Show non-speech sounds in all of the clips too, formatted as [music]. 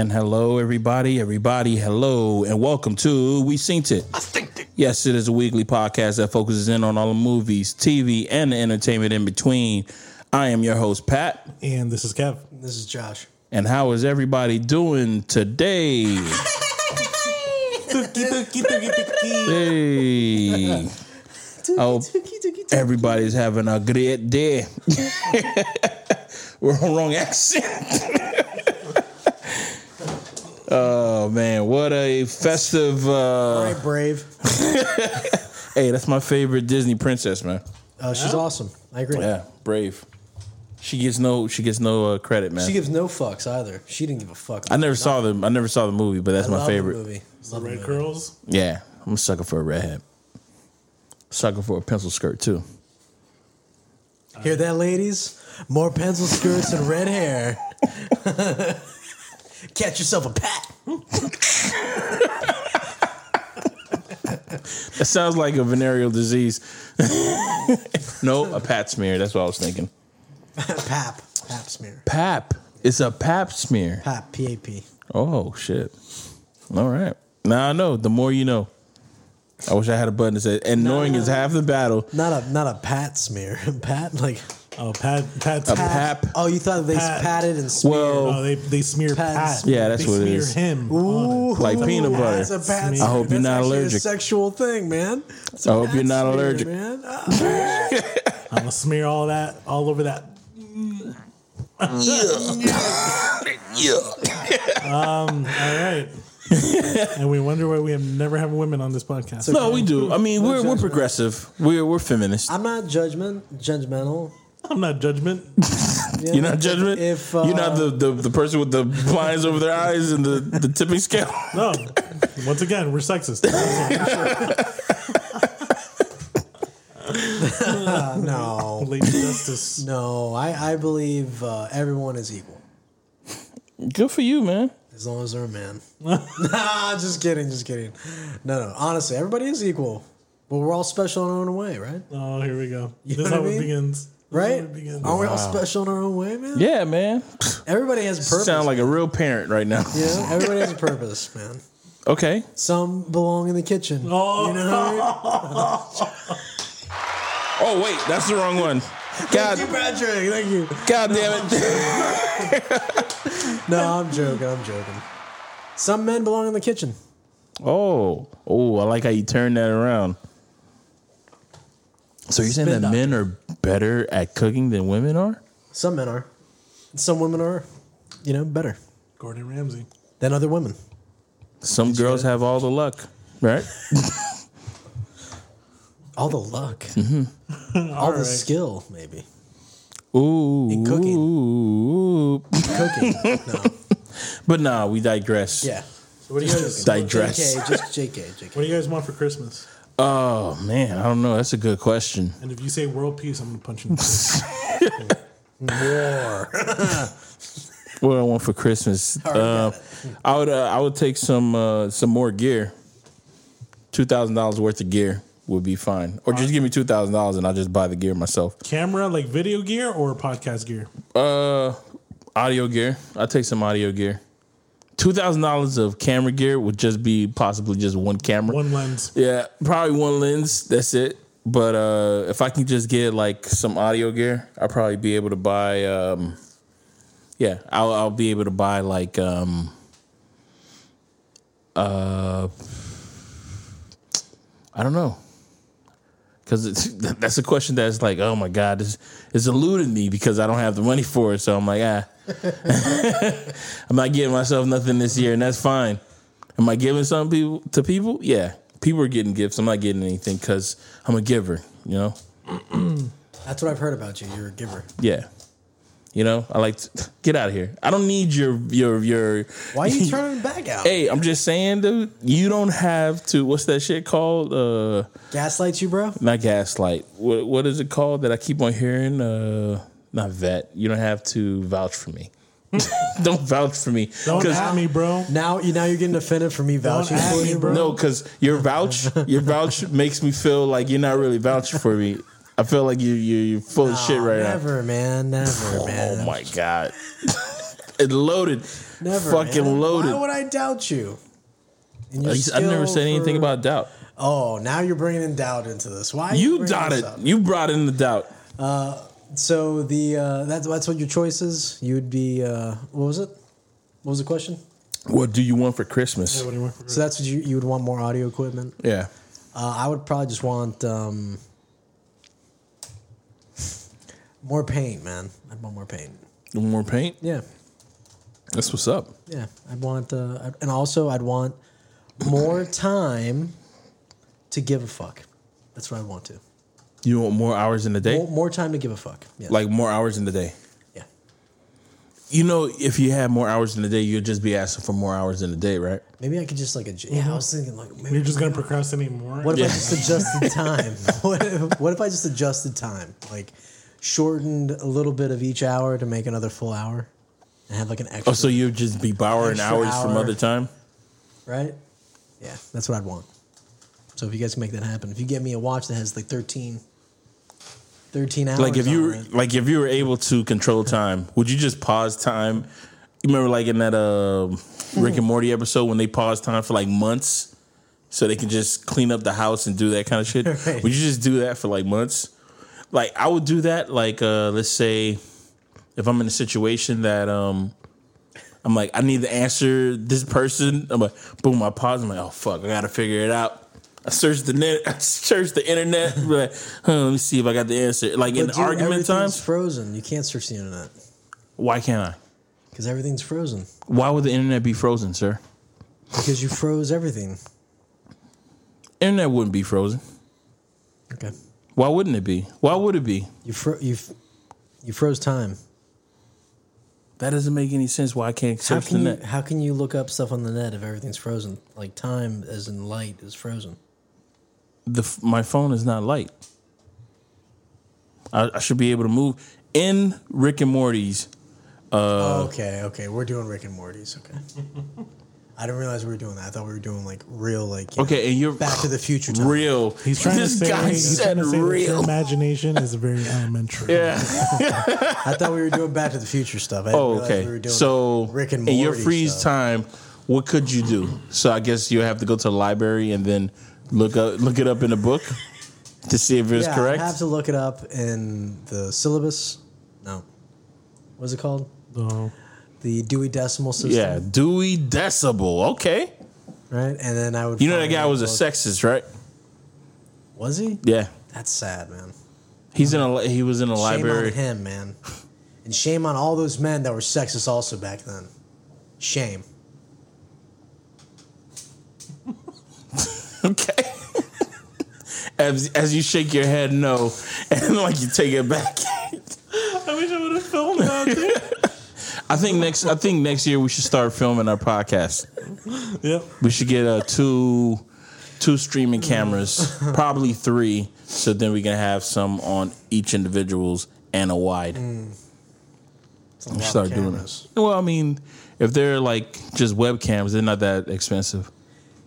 And hello, everybody, everybody, hello, and welcome to We Synced It. Yes, it is a weekly podcast that focuses in on all the movies, TV, and the entertainment in between. I am your host, Pat. And this is Kev. This is Josh. And how is everybody doing today? [laughs] Hey. Oh, everybody's having a great day. [laughs] We're on wrong accent. Oh man, what a festive! All Uh, right, Brave. [laughs] hey, that's my favorite Disney princess, man. Uh, she's awesome. I agree. Yeah, brave. She gets no, she gets no uh, credit, man. She gives no fucks either. She didn't give a fuck. I never saw the, I never saw the movie, but that's I my love the favorite. movie. Love the Red movie. curls. Yeah, I'm a sucker for a redhead. Sucker for a pencil skirt too. Hear that, ladies? More pencil skirts and red hair. [laughs] Catch yourself a pat. That sounds like a venereal disease. [laughs] no, a pap smear. That's what I was thinking. Pap. Pap smear. Pap. It's a pap smear. Pap. P A P. Oh shit. All right. Now I know. The more you know. I wish I had a button that said, "And knowing is half the battle." Not a not a pat smear. [laughs] pat like Oh, Pat. Pat's. A pap. Oh, you thought they Pat. patted and smeared. Well, Oh, they they smear Pat Pat. Yeah, that's they what it smear him. Ooh, on Like peanut butter. That's a pat I hope you're That's not actually a allergic. sexual thing, man. It's a I hope you're not smear, allergic. man. It. [laughs] I'm gonna smear all that all over that. Yeah. yeah. [laughs] um. All right. and we wonder why we have never have women on this podcast. No, we do. I mean, we're we're progressive. We're we're feminist. I'm not judgment judgmental. I'm not judgment. [laughs] Yeah, You're not judgment. If uh, You're not the, the the person with the blinds over their eyes and the the tipping scale. [laughs] No. Once again, we're sexist. uh, [laughs] no, Lady Justice. no. I I believe uh, everyone is equal Good for you, man. as long as they're a man. nah, just kidding, just kidding. No, no. Honestly, everybody is equal, but we're all special in our own way, right? Oh, here we go. You this know how what I it mean? begins. This is Right? how it begins. Aren't we all special in our own way, man? Yeah, man. Everybody has a purpose. Sound like a real parent right now. Yeah, everybody has a purpose, man. Okay. Some belong in the kitchen. Oh. You know what I mean? [laughs] Oh wait, that's the wrong one. God, Thank you, Patrick. Thank you. God damn it. [laughs] No, I'm joking. I'm joking. Some men belong in the kitchen. Oh, oh, I like how you turn that around. So you're saying that doctor. men are better at cooking than women are? Some men are. Some women are, you know, better Gordon Ramsay. than other women. Some girls have all the luck, right? All the luck. Mm-hmm. [laughs] All the skill, maybe. Ooh, In cooking. ooh. Cooking. [laughs] No. But nah, we digress. Yeah. So what do you guys Digress. JK, just JK, JK. What do you guys want for Christmas? Oh man, I don't know. That's a good question. And if you say world peace, I'm gonna punch you in the face. [laughs] War. [laughs] What I want for Christmas? [laughs] Uh, I would uh, I would take some uh, some more gear. Two thousand dollars worth of gear would be fine, or just give me two thousand dollars and I'll just buy the gear myself. Camera, like video gear or podcast gear? Uh, audio gear. I'll take some audio gear. Two thousand dollars of camera gear would just be possibly just one camera. One lens. Yeah, probably one lens. That's it. But uh, if I can just get like some audio gear, I'll probably be able to buy. Um, yeah, I'll I'll be able to buy like um, uh, I don't know, because [laughs] that's a question that's like, oh my god, this is eluding me because I don't have the money for it. So I'm like, ah, [laughs] I'm not getting myself nothing this year, and that's fine. Am I giving some people to people? Yeah, people are getting gifts. I'm not getting anything because I'm a giver. You know? [clears throat] That's what I've heard about you. You're a giver. Yeah. You know, I like to, [sighs] get out of here. I don't need your your your. [laughs] Why are you [laughs] turning back out? Hey, I'm just saying, dude. You don't have to. What's that shit called? Uh, Gaslights you, bro? not gaslight. What what is it called that I keep on hearing? Uh, not vet. You don't have to vouch for me. [laughs] don't vouch for me. Don't 'Cause- at me, bro. Now you now you're getting offended for me vouching for me, you, bro. bro. No, because your vouch, your vouch [laughs] makes me feel like you're not really vouching for me. I feel like you you you're full of shit right now. never, man. Never, man. Oh my god. [laughs] It loaded. Never. Fucking man. loaded. Why would I doubt you? And your I never skill said anything for- about doubt. Oh, now you're bringing in doubt into this. Why? are You bringing doubted. You brought in the doubt. Uh, So the uh, that's that's what your choice is. You would be uh, what was it? What was the question? What do you want for Christmas? What do you want for So that's what you you would want more audio equipment. Yeah. Uh, I would probably just want um, more paint, man. I'd want more paint. More paint. Yeah, That's what's up. yeah. I'd want, uh, I'd- and also I'd want more time to give a fuck. That's what I want to. You want more hours in the day? More, more time to give a fuck. Yeah. Like more hours in the day. yeah. You know, if you had more hours in the day, you'd just be asking for more hours in the day, right? Maybe I could just like adjust. Yeah, mm-hmm. I was thinking like maybe You're just gonna procrastinate more. What if Yeah. I just adjusted [laughs] time? what, if, what if I just adjusted time? Like shortened a little bit of each hour to make another full hour and have like an oh, extra. Oh, so you'd just be borrowing Extra hours from other time? right? Yeah, that's what I'd want. So if you guys can make that happen, if you get me a watch that has like 13, 13 hours, Like if you were, like if you were able to control time, would you just pause time? You remember like in that uh, Rick and Morty episode when they pause time for like months so they can just clean up the house and do that kind of shit? [laughs] Right. Would you just do that for like months? Like I would do that like uh let's say if I'm in a situation that um I'm like I need to answer this person, I'm like boom, I pause, I'm like, oh fuck, I gotta figure it out. I searched the net, [laughs] I searched the internet, [laughs] like, huh, let me see if I got the answer. Like in But dude, argument times, frozen. You can't search the internet why can't I? because everything's frozen. Why would the internet be frozen, sir? Because you froze everything. Internet wouldn't be frozen. Okay, Why wouldn't it be? Why would it be? you fro- you you froze time. That doesn't make any sense. Why I can't How search the can you net? how can you look up stuff on the net if everything's frozen? Like time, as in light, is frozen. The my phone is not light. I, I should be able to move in Rick and Morty's. Uh, okay, okay, we're doing Rick and Morty's. Okay, [laughs] I didn't realize we were doing that. I thought we were doing like real, like you know, Okay, and you're Back to the Future time. Real. He's trying this to say, guy he's said trying to say that your real. imagination is very elementary. [laughs] Yeah. [laughs] I thought we were doing Back to the Future stuff. I didn't Oh, okay. We were doing so Rick and in Morty your freeze stuff. time, what could you do? So I guess you have to go to the library and then look up look it up in a book to see if it's yeah, correct. I have to look it up in the syllabus. No, what's it called? So The Dewey Decimal System. yeah, Dewey Decibel. Okay. Right, and then I would. You know that guy was a sexist, right? Was he? Yeah. That's sad, man. He's in a he was in a Shame library. on him, man. And shame on all those men that were sexist also back then. Shame. [laughs] Okay. As as you shake your head no [laughs] and like you take it back. I wish I would have filmed that. [laughs] I think next I think next year we should start filming our podcast. yep. We should get uh, two two streaming cameras, probably three, so then we can have some on each individual's and a wide. It's a lot of Start doing this. Well, I mean, if they're like just webcams, they're not that expensive.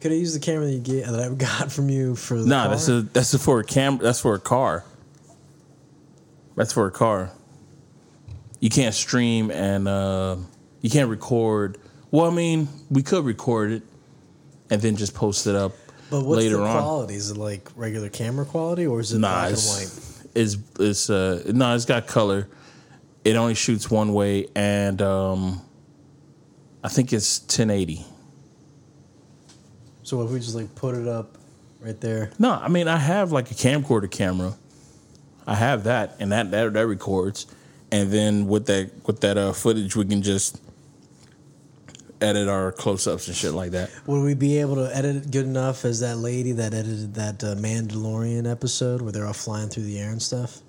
Could I use the camera that you get that I [laughs] got from you for the Nah, car? that's a that's a for a camera. That's for a car. That's for a car. You can't stream and uh, you can't record. Well, I mean, we could record it and then just post it up But what's later the on. quality? Is it like regular camera quality or is it Nah, black and it's white? it's it's uh no, it's got color. It only shoots one way, and um, I think it's 1080. So if we just like put it up right there, No, I mean I have like a camcorder camera. I have that, and that that, that records, and then with that with that uh, footage, we can just edit our close ups and shit like that. would we be able to edit it good enough as that lady that edited that uh, Mandalorian episode where they're all flying through the air and stuff?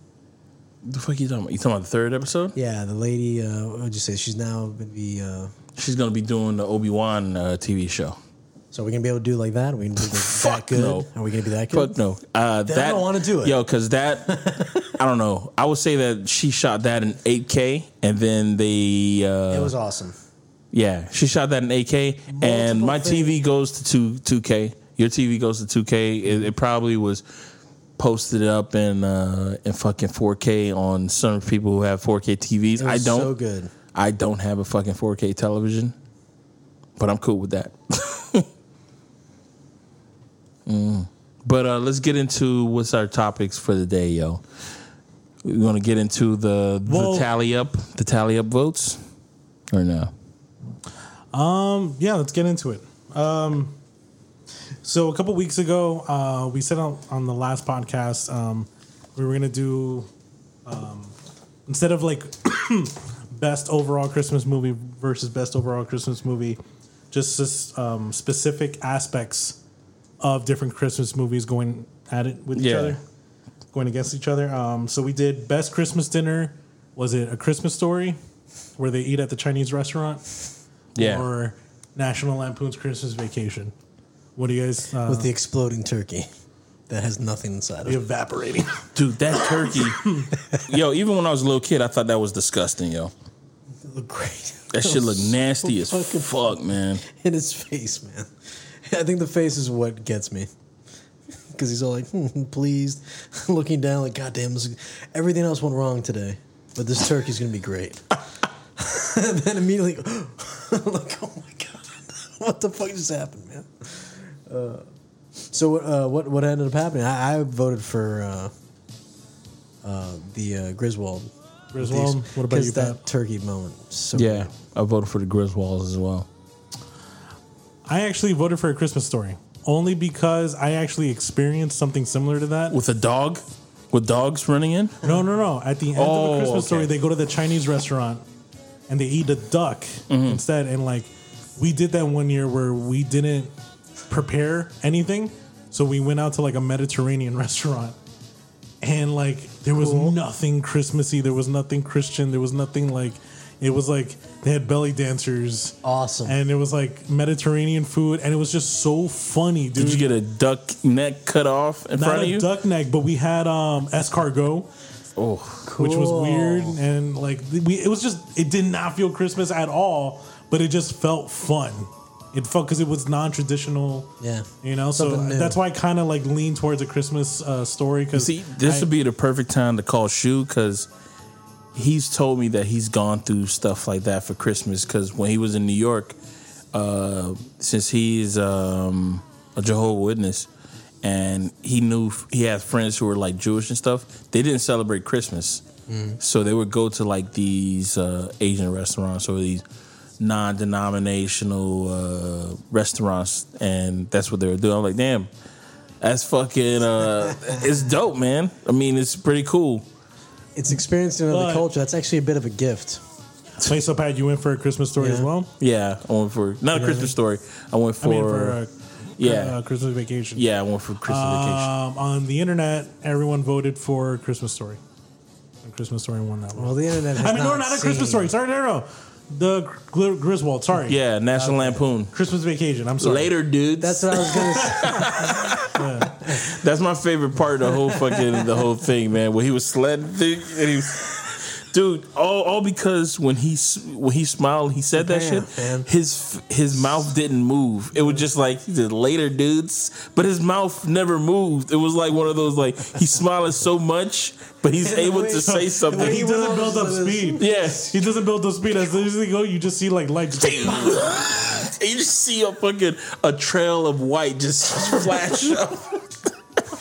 The fuck you talking about? You talking about the third episode? Yeah, the lady. Uh, what would you say? She's now going to be. Uh, She's gonna be doing the Obi Wan uh, TV show. So are we gonna be able to do like that? Are we gonna be like that Fuck good? no. Are we gonna be that good? Fuck no. Uh, Then I don't wanna do it. Yo, because that, [laughs] I don't know. I would say that she shot that in 8K, and then they, uh, It was awesome. yeah, she shot that in 8K, and Multiple my TV goes to two 2K. Your TV goes to 2K. It, it probably was posted up in uh, in fucking 4K on some people who have 4K TVs. I don't. So good. I don't have a fucking 4K television, but I'm cool with that. [laughs] Mm. But uh, let's get into what's our topics for the day, yo. We're gonna get into the, the Well- tally up, the tally up votes, or no? Um, yeah, let's get into it. Um, so a couple weeks ago, uh, we said on, on the last podcast um, we were gonna do um, instead of like [coughs] best overall Christmas movie versus best overall Christmas movie, just this, um, specific aspects of different Christmas movies going at it with each Yeah. other, going against each other. Um, so we did best Christmas dinner. Was it a Christmas story where they eat at the Chinese restaurant? Yeah. or National Lampoon's Christmas Vacation. What do you guys uh, with the exploding turkey that has nothing inside of it. evaporating? [laughs] Dude, that turkey, yo. Even when I was a little kid, I thought that was disgusting, yo. It looked great. That shit looked [laughs] nasty as fuck, man. in his face, man. I think the face is what gets me. [laughs] Because he's all like, hmm, pleased, [laughs] looking down, like, God damn, this is- everything else went wrong today, but this turkey's gonna be great. and [laughs] then immediately, like, oh my God, what the fuck just happened, man? Uh, so, uh, what what ended up happening? I, I voted for uh, uh, the uh, Griswold. Griswold, what about you, that Pat? turkey moment? So Yeah, I voted for the Griswolds as well. I actually voted for a Christmas story only because I actually experienced something similar to that. With a dog, with dogs running in. No, no, no. At the end Oh, of a Christmas okay. story, they go to the Chinese restaurant and they eat a duck Mm-hmm. instead. And like, we did that one year where we didn't prepare anything, so we went out to like a Mediterranean [laughs] restaurant, and like there was nothing Christmassy, there was nothing Christian, there was nothing like. It was like they had belly dancers, Awesome. and it was like Mediterranean food, and it was just so funny, dude. Did you get a duck neck cut off in Not front of a you? duck neck, but we had um escargot Oh, which was weird and like we it was just it did not feel christmas at all but it just felt fun it felt because it was non-traditional Yeah. you know so new. that's why i kind of like lean towards a christmas uh, story because see, this would be the perfect time to call Shu because he's told me that he's gone through stuff like that for Christmas. Because when he was in New York, uh, since he's um, a Jehovah Witness, and he knew he had friends who were like Jewish and stuff, they didn't celebrate Christmas. So they would go to like these uh, Asian restaurants or these non-denominational uh, restaurants, and that's what they were doing. I'm like, damn, that's fucking, uh, [laughs] it's dope, man. I mean, it's pretty cool. It's experiencing another But- culture. That's actually a bit of a gift. place up had you went for a christmas story as Yeah. well Yeah, I went for not a Christmas story. I went for, i mean for uh, yeah, uh, christmas vacation yeah, I went for Christmas vacation. um, on the internet everyone voted for christmas story and christmas story won that one Well, the internet. Has i mean no not not a seen- christmas story sorry no no no the Gr- griswold sorry Yeah, National Lampoon. christmas vacation i'm sorry Later, dudes. That's what I was gonna [laughs] say. That's my favorite part of the whole fucking the whole thing, man. When he was sledding through and he was, dude, all all because when he when he smiled, he said that Yeah, shit. man. His his mouth didn't move. It was just like he said, "Later, dudes," but his mouth never moved. It was like one of those like he's smiling so much, but he's [laughs] able to say something. he doesn't build up speed. Yes. He doesn't build up speed. As soon as they go, you just see like light. Just [laughs] And you just see a fucking a trail of white just flash up. [laughs]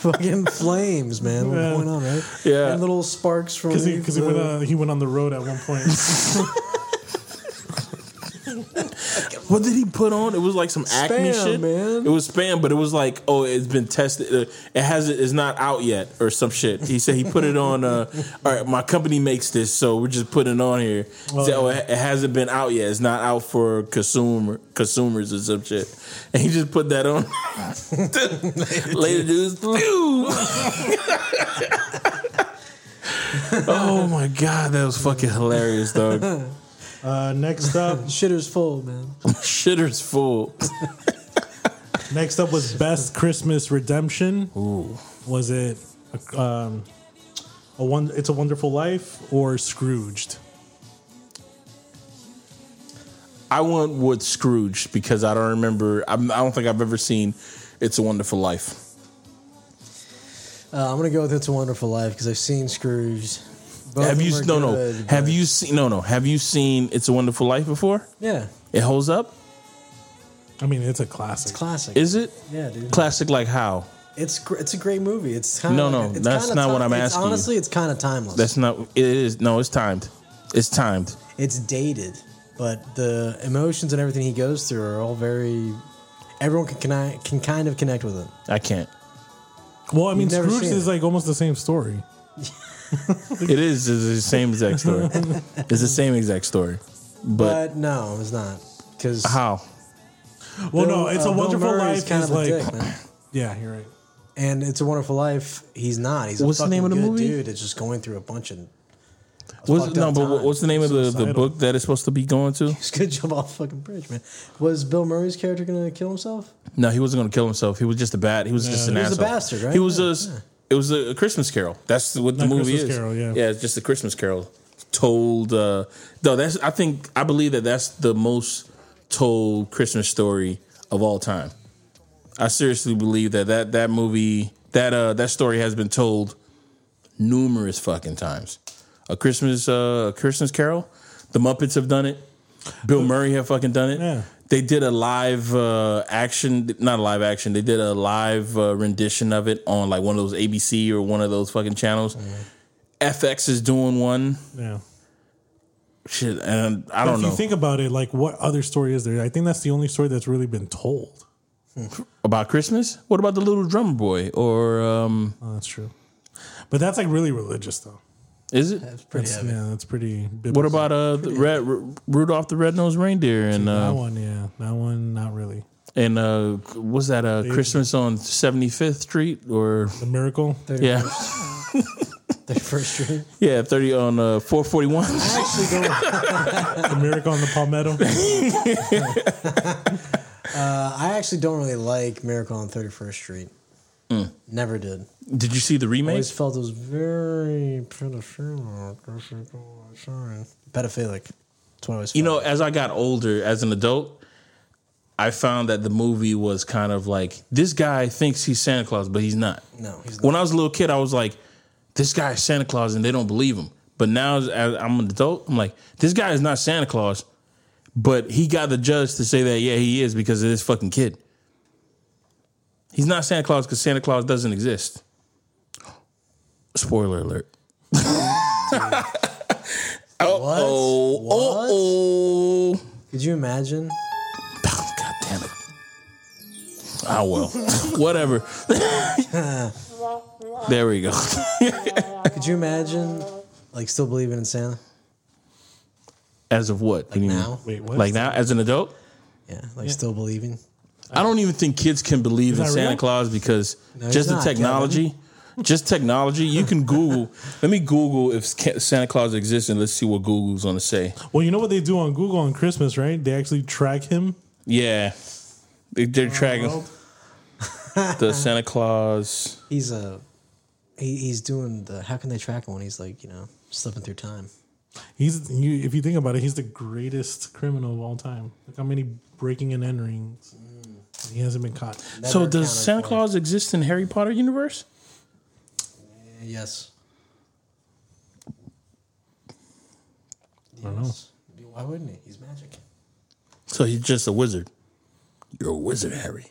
Fucking flames, man. What's Yeah. going on, right? Yeah. And little sparks from. because he, 'cause he the- went uh, he went on the road at one point. [laughs] [laughs] What did he put on? It was like some Acme Spam, shit. man. It was spam, but it was like, oh, it's been tested. Uh, It has it's not out yet or some shit. He said he put it on. Uh, all right, my company makes this, so we're just putting it on here. He said, oh, it, it hasn't been out yet. It's not out for consumer consumers or some shit. And he just put that on. [laughs] Later, dudes. [laughs] Oh my god, that was fucking hilarious, dog. Uh, next up, [laughs] Shitter's full, man. [laughs] Shitter's full. next up was best Christmas redemption. Ooh, was it um, a one? It's a Wonderful Life or Scrooged? I went with Scrooge because I don't remember. I'm, I don't think I've ever seen "It's a Wonderful Life." Uh, I'm gonna go with "It's a Wonderful Life" because I've seen Scrooge. Both have you them are no no have you seen no no have you seen It's a Wonderful Life before? Yeah, It holds up. I mean, it's a classic. classic. Is it yeah, dude. classic? Like how? It's gr- it's a great movie. It's kind No, of no, it's that's kinda not what I'm it's- asking you. Honestly, it's kind of timeless. That's not. It is no. It's timed. It's timed. it's dated, but the emotions and everything he goes through are all very. Everyone can can, can kind of connect with it. I can't. Well, I mean, You've Scrooge is it. like almost the same story. [laughs] It is it's the same exact story. it's the same exact story. But, But no, it's not because how? Well, no, it's a uh, wonderful life. kind is of a dick, man. [clears throat] yeah, you're right. And it's a wonderful life. He's not. He's a What's the name of the good movie? dude. It's just going through a bunch of. What's, no, but time. what's the name of the, the book that it's supposed to be going to? He's gonna jump off the fucking bridge, man. Was Bill Murray's character gonna kill himself? No, he wasn't going to kill himself. He was just a bat. He was just an asshole. He was a bastard, right? He was Yeah, a. yeah. It was a, Christmas Carol. That's what the Not movie Christmas is. Carol, yeah. yeah, it's just a Christmas Carol told. Uh, no, that's. I think I believe that that's the most told Christmas story of all time. I seriously believe that that that movie that uh that story has been told numerous fucking times. A Christmas uh, a Christmas Carol. The Muppets have done it. Bill Murray have fucking done it. Yeah. They did a live uh, action, not a live action. They did a live uh, rendition of it on like one of those ABC or one of those fucking channels. FX is doing one. Yeah. Shit, and I But don't if know If you think about it, like, what other story is there? I think that's the only story that's really been told. [laughs] about Christmas. What about the little drummer boy? Or um, Oh, that's true. But that's like really religious, though. Is it? That's pretty That's, heavy. yeah, that's pretty. Biblical. What about uh, the Red, R- Rudolph the Red-Nosed Reindeer and that uh, one? Yeah, that one, not really. and uh, was that uh, Christmas on Seventy Fifth Street or The miracle, yeah, Their first [laughs] street. yeah, thirty on uh, four forty one. I actually don't. [laughs] the miracle on the palmetto. [laughs] Uh, I actually don't really like Miracle on Thirty First Street. Mm. Never did. Did you see the remake? I always felt it was very pedophilic. Pedophilic. That's what I always. You know, as I got older, as an adult, I found that the movie was kind of like this guy thinks he's Santa Claus, but he's not. no, he's not. When I was a little kid, I was like, this guy is Santa Claus, and they don't believe him. But now, as as I'm an adult, I'm like, this guy is not Santa Claus, but he got the judge to say that, yeah, he is because of this fucking kid. He's not Santa Claus because Santa Claus doesn't exist. Spoiler alert. [laughs] What? Oh, oh, oh. Could you imagine? God damn it. Oh well. [laughs] Whatever. [laughs] there we go. Could you imagine? Like still believing in Santa? As of what? Like You mean- now? Wait, what? Like now, as an adult? Yeah, like still believing. I don't even think kids can believe in Santa real? Claus because No, just the not, technology. Just technology. You can Google. Let me Google if Santa Claus exists and let's see what Google's going to say. Well, you know what they do on Google on Christmas, right? They actually track him. Yeah. They, they're tracking Well, [laughs] the Santa Claus. He's a. He, he's doing the. How can they track him when he's like you know slipping through time? He's you, if you think about it, he's the greatest criminal of all time. Look how many breaking and enterings. He hasn't been caught. So does Santa for. Claus exist in Harry Potter universe? Yes. I don't know. Why wouldn't he? He's magic. So he's just a wizard. You're a wizard, Harry.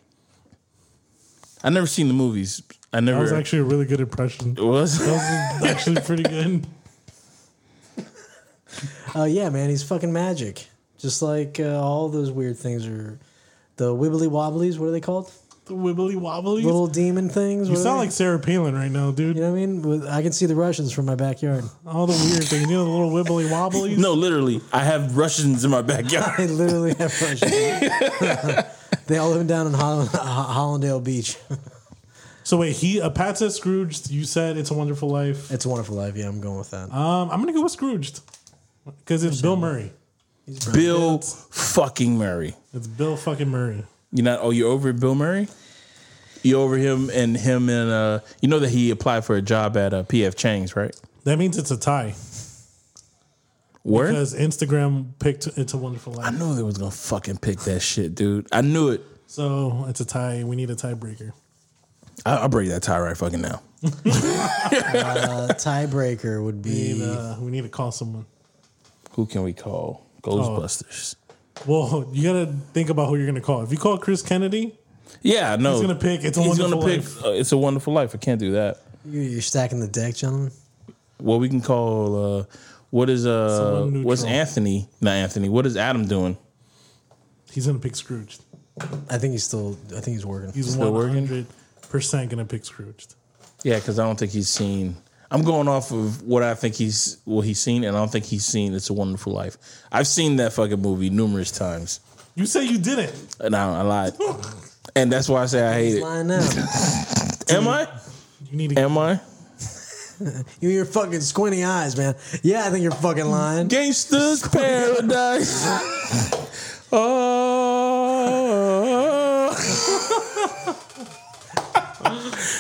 I never seen the movies. I never. That was actually a really good impression. It was? That was actually pretty good. Oh [laughs] yeah, man, he's fucking magic. Just like uh, all those weird things are. The wibbly wobblies, what are they called? The wibbly wobblies. Little demon things. you sound like Sarah Palin right now, dude. You know what I mean? With- I can see the Russians from my backyard. All the weird things. You know the little wibbly wobblies. no, literally. I have Russians in my backyard. [laughs] I literally have Russians. [laughs] they all live down in Holland, Hallandale Beach. [laughs] So wait, he uh, Pat says Scrooged. You said it's a Wonderful Life. It's a wonderful life. Yeah, I'm going with that. Um, I'm gonna go with Scrooged because it's Bill Murray. Bill fucking Murray. It's Bill fucking Murray. You're not? Oh, you're over Bill Murray? You over him and him and uh? You know that he applied for a job at uh, PF Chang's, right? That means it's a tie Where? because Instagram picked "It's a Wonderful Life." I knew they was gonna fucking pick that shit, dude. I knew it. so it's a tie. We need a tiebreaker. I, I'll break that tie right fucking now. [laughs] uh, tiebreaker would We need, be uh, we need to call someone. Who can we call? Ghostbusters. Well, you gotta think about who you're gonna call. If you call Chris Kennedy, Yeah, no. He's gonna pick It's a He's Wonderful gonna pick. Life. Uh, it's a wonderful life. I can't do that. you- you're stacking the deck, gentlemen. Well, we can call. Uh, what is uh? Someone What's neutral. Anthony? Not Anthony. What is Adam doing? he's gonna pick Scrooge. I think he's still. I think he's working. He's Still one working? hundred percent gonna pick Scrooge. Yeah, because I don't think he's seen. I'm going off of what I think he's what he's seen, and I don't think he's seen "It's a Wonderful Life." I've seen that fucking movie numerous times, You say you didn't. and I, I lied, and that's why I say I hate He's it. lying now. [laughs] Am I? You need to. Am I? [laughs] you and your fucking squinty eyes, man. Yeah, I think you're fucking lying. Gangsta's Paradise. [laughs] oh.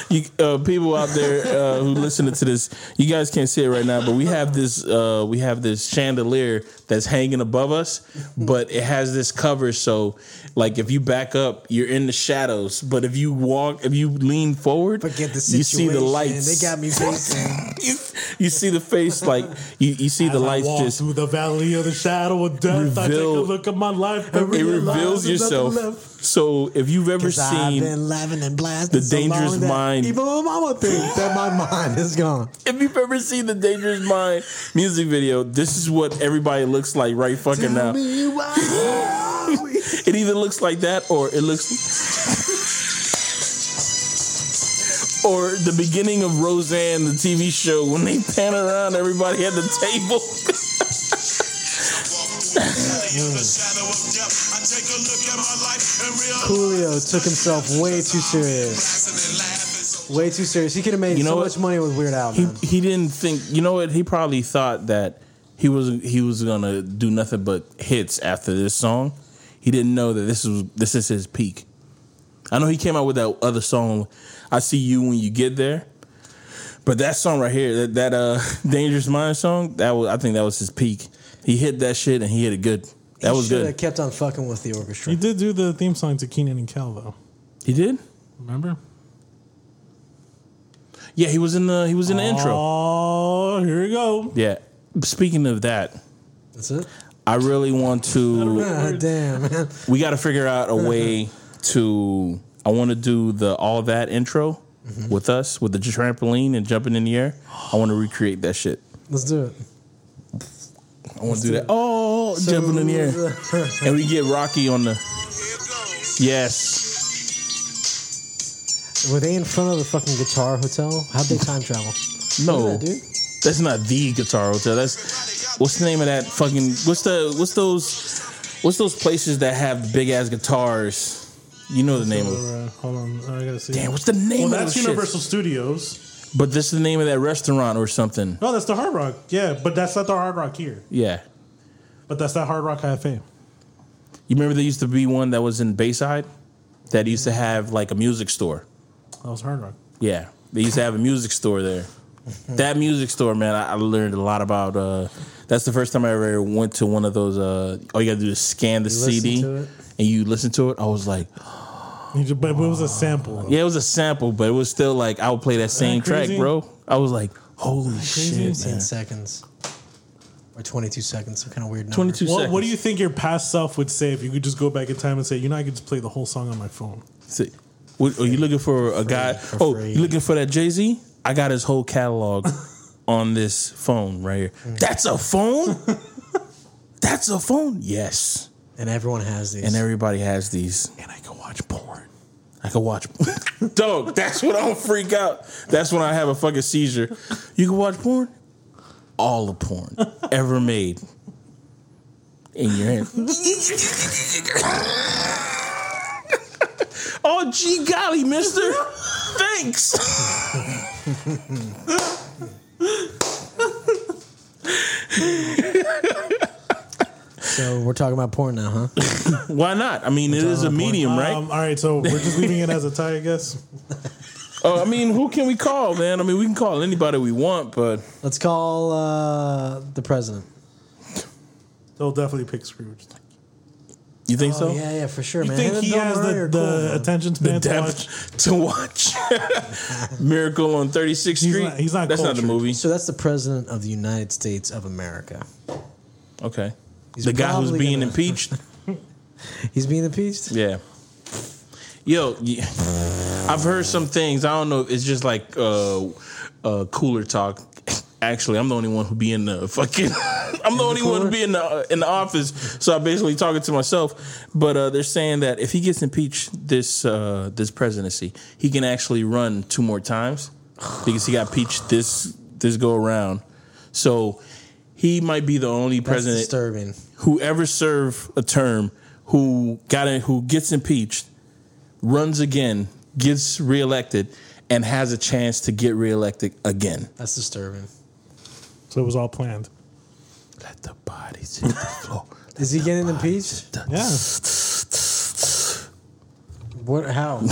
You, uh, people out there uh, who listening to this, you guys can't see it right now, but we have this uh, we have this chandelier that's hanging above us, but it has this cover so like if you back up, you're in the shadows, but if you walk, if you lean forward, Forget the you see the lights. They got me facing. [laughs] you, you see the face like you, you see the As I lights just through the valley of the shadow of death. I take a look at my life. it reveals yourself. Left. So if you've ever 'Cause I've seen, been laughing and blasting The so Dangerous long Mind. Even my mama thinks that my [laughs] mind is gone. if you've ever seen the Dangerous Mind music video, this is what everybody looks like right fucking Tell now. me why. [laughs] It either looks like that or it looks. Or the beginning of Roseanne, the TV show, when they pan around everybody at the table. [laughs] Coolio took himself way too serious. Way too serious. He could have made You know so what? much money with Weird Al. he he didn't think. You know what? He probably thought that he was he was gonna do nothing but hits after this song. He didn't know that this was this is his peak. I know he came out with that other song, "I See You When You Get There," but that song right here, that, that uh [laughs] "Dangerous Mind" song, that was I think that was his peak. He hit that shit and he hit it good. That He was good. Have kept on fucking with the orchestra. He did do the theme song to Kenan and Kel though. He did. Remember? Yeah, he was in the he was in the intro. Oh, here we go. Yeah. Speaking of that, That's it. I really want to. Ah, damn, man. we got to figure out a way [laughs] to. I want to do the all that intro with us with the trampoline and jumping in the air. I want to recreate that shit. Let's do it. I want to do that. Oh, jumping in the air, [laughs] and we get Rocky on the. Yes, Were they in front of the fucking Guitar Hotel? How'd they time travel? no, that, dude. that's not the Guitar Hotel. That's what's the name of that fucking. What's the what's those what's those places that have big ass guitars? You know the name of. Uh, hold on, I gotta see. Damn, what's the name well, of that's that Universal Studios. But this is the name of that restaurant or something. No, that's the Hard Rock. Yeah, but that's not the Hard Rock here. Yeah. But that's that Hard Rock Cafe. You remember there used to be one that was in Bayside that used to have like a music store. That was Hard Rock. Yeah, they used to have a music store there. [laughs] that music store, man, I, I learned a lot about. Uh, that's the first time I ever went to one of those. Uh, all you gotta do is scan the listen CD to it? and you listen to it. I was like, He just- But it was a sample. yeah, it was a sample, but it was still like I would play that same track, bro. I was like, holy shit, 15 man. seconds. Or 22 seconds. Some kind of weird number. Twenty two What, seconds. what do you think your past self would say if you could just go back in time and say, you know, I could just play the whole song on my phone? See, what, are you looking for a guy? for Oh, free. you looking for that Jay Z? I got his whole catalog [laughs] on this phone right here. Mm. That's a phone. [laughs] That's a phone. Yes, And everyone has these. and everybody has these. And I can watch porn. I can watch. [laughs] Dog, that's when I don't freak out. That's when I have a fucking seizure. You can watch porn. All the porn ever made in your hand. [laughs] oh, gee golly, mister. Thanks. [laughs] so we're talking about porn now, huh? [laughs] Why not? I mean, it is a medium, right? Um, all right, so we're just leaving it as a tie, I guess. [laughs] Oh, I mean, who can we call, man? I mean, we can call anybody we want, but Let's call uh, the president. They'll definitely pick Scrooge. You think Oh, so? yeah, yeah, for sure, You man. Him think he has the, are the cool, attention span to watch? to watch [laughs] Miracle on 36th He's Street. not- he's not That's not the movie. So that's the president of the United States of America. Okay. He's the guy who's being gonna- impeached. [laughs] He's being impeached. Yeah. Yo. I've heard some things. I don't know if it's just like uh, uh, cooler talk. Actually, I'm the only one who be in the fucking. [laughs] I'm the only one who be in the in the office. So I'm basically talking to myself. But uh, they're saying that if he gets impeached this uh, this presidency, he can actually run two more times because he got impeached this this go around. So he might be the only That's president disturbing. who ever served a term who got in, who gets impeached, runs again, gets reelected, and has a chance to get reelected again. That's disturbing. So it was all planned. Let the bodies hit the floor. Is he getting impeached? Yeah. What? How? [laughs]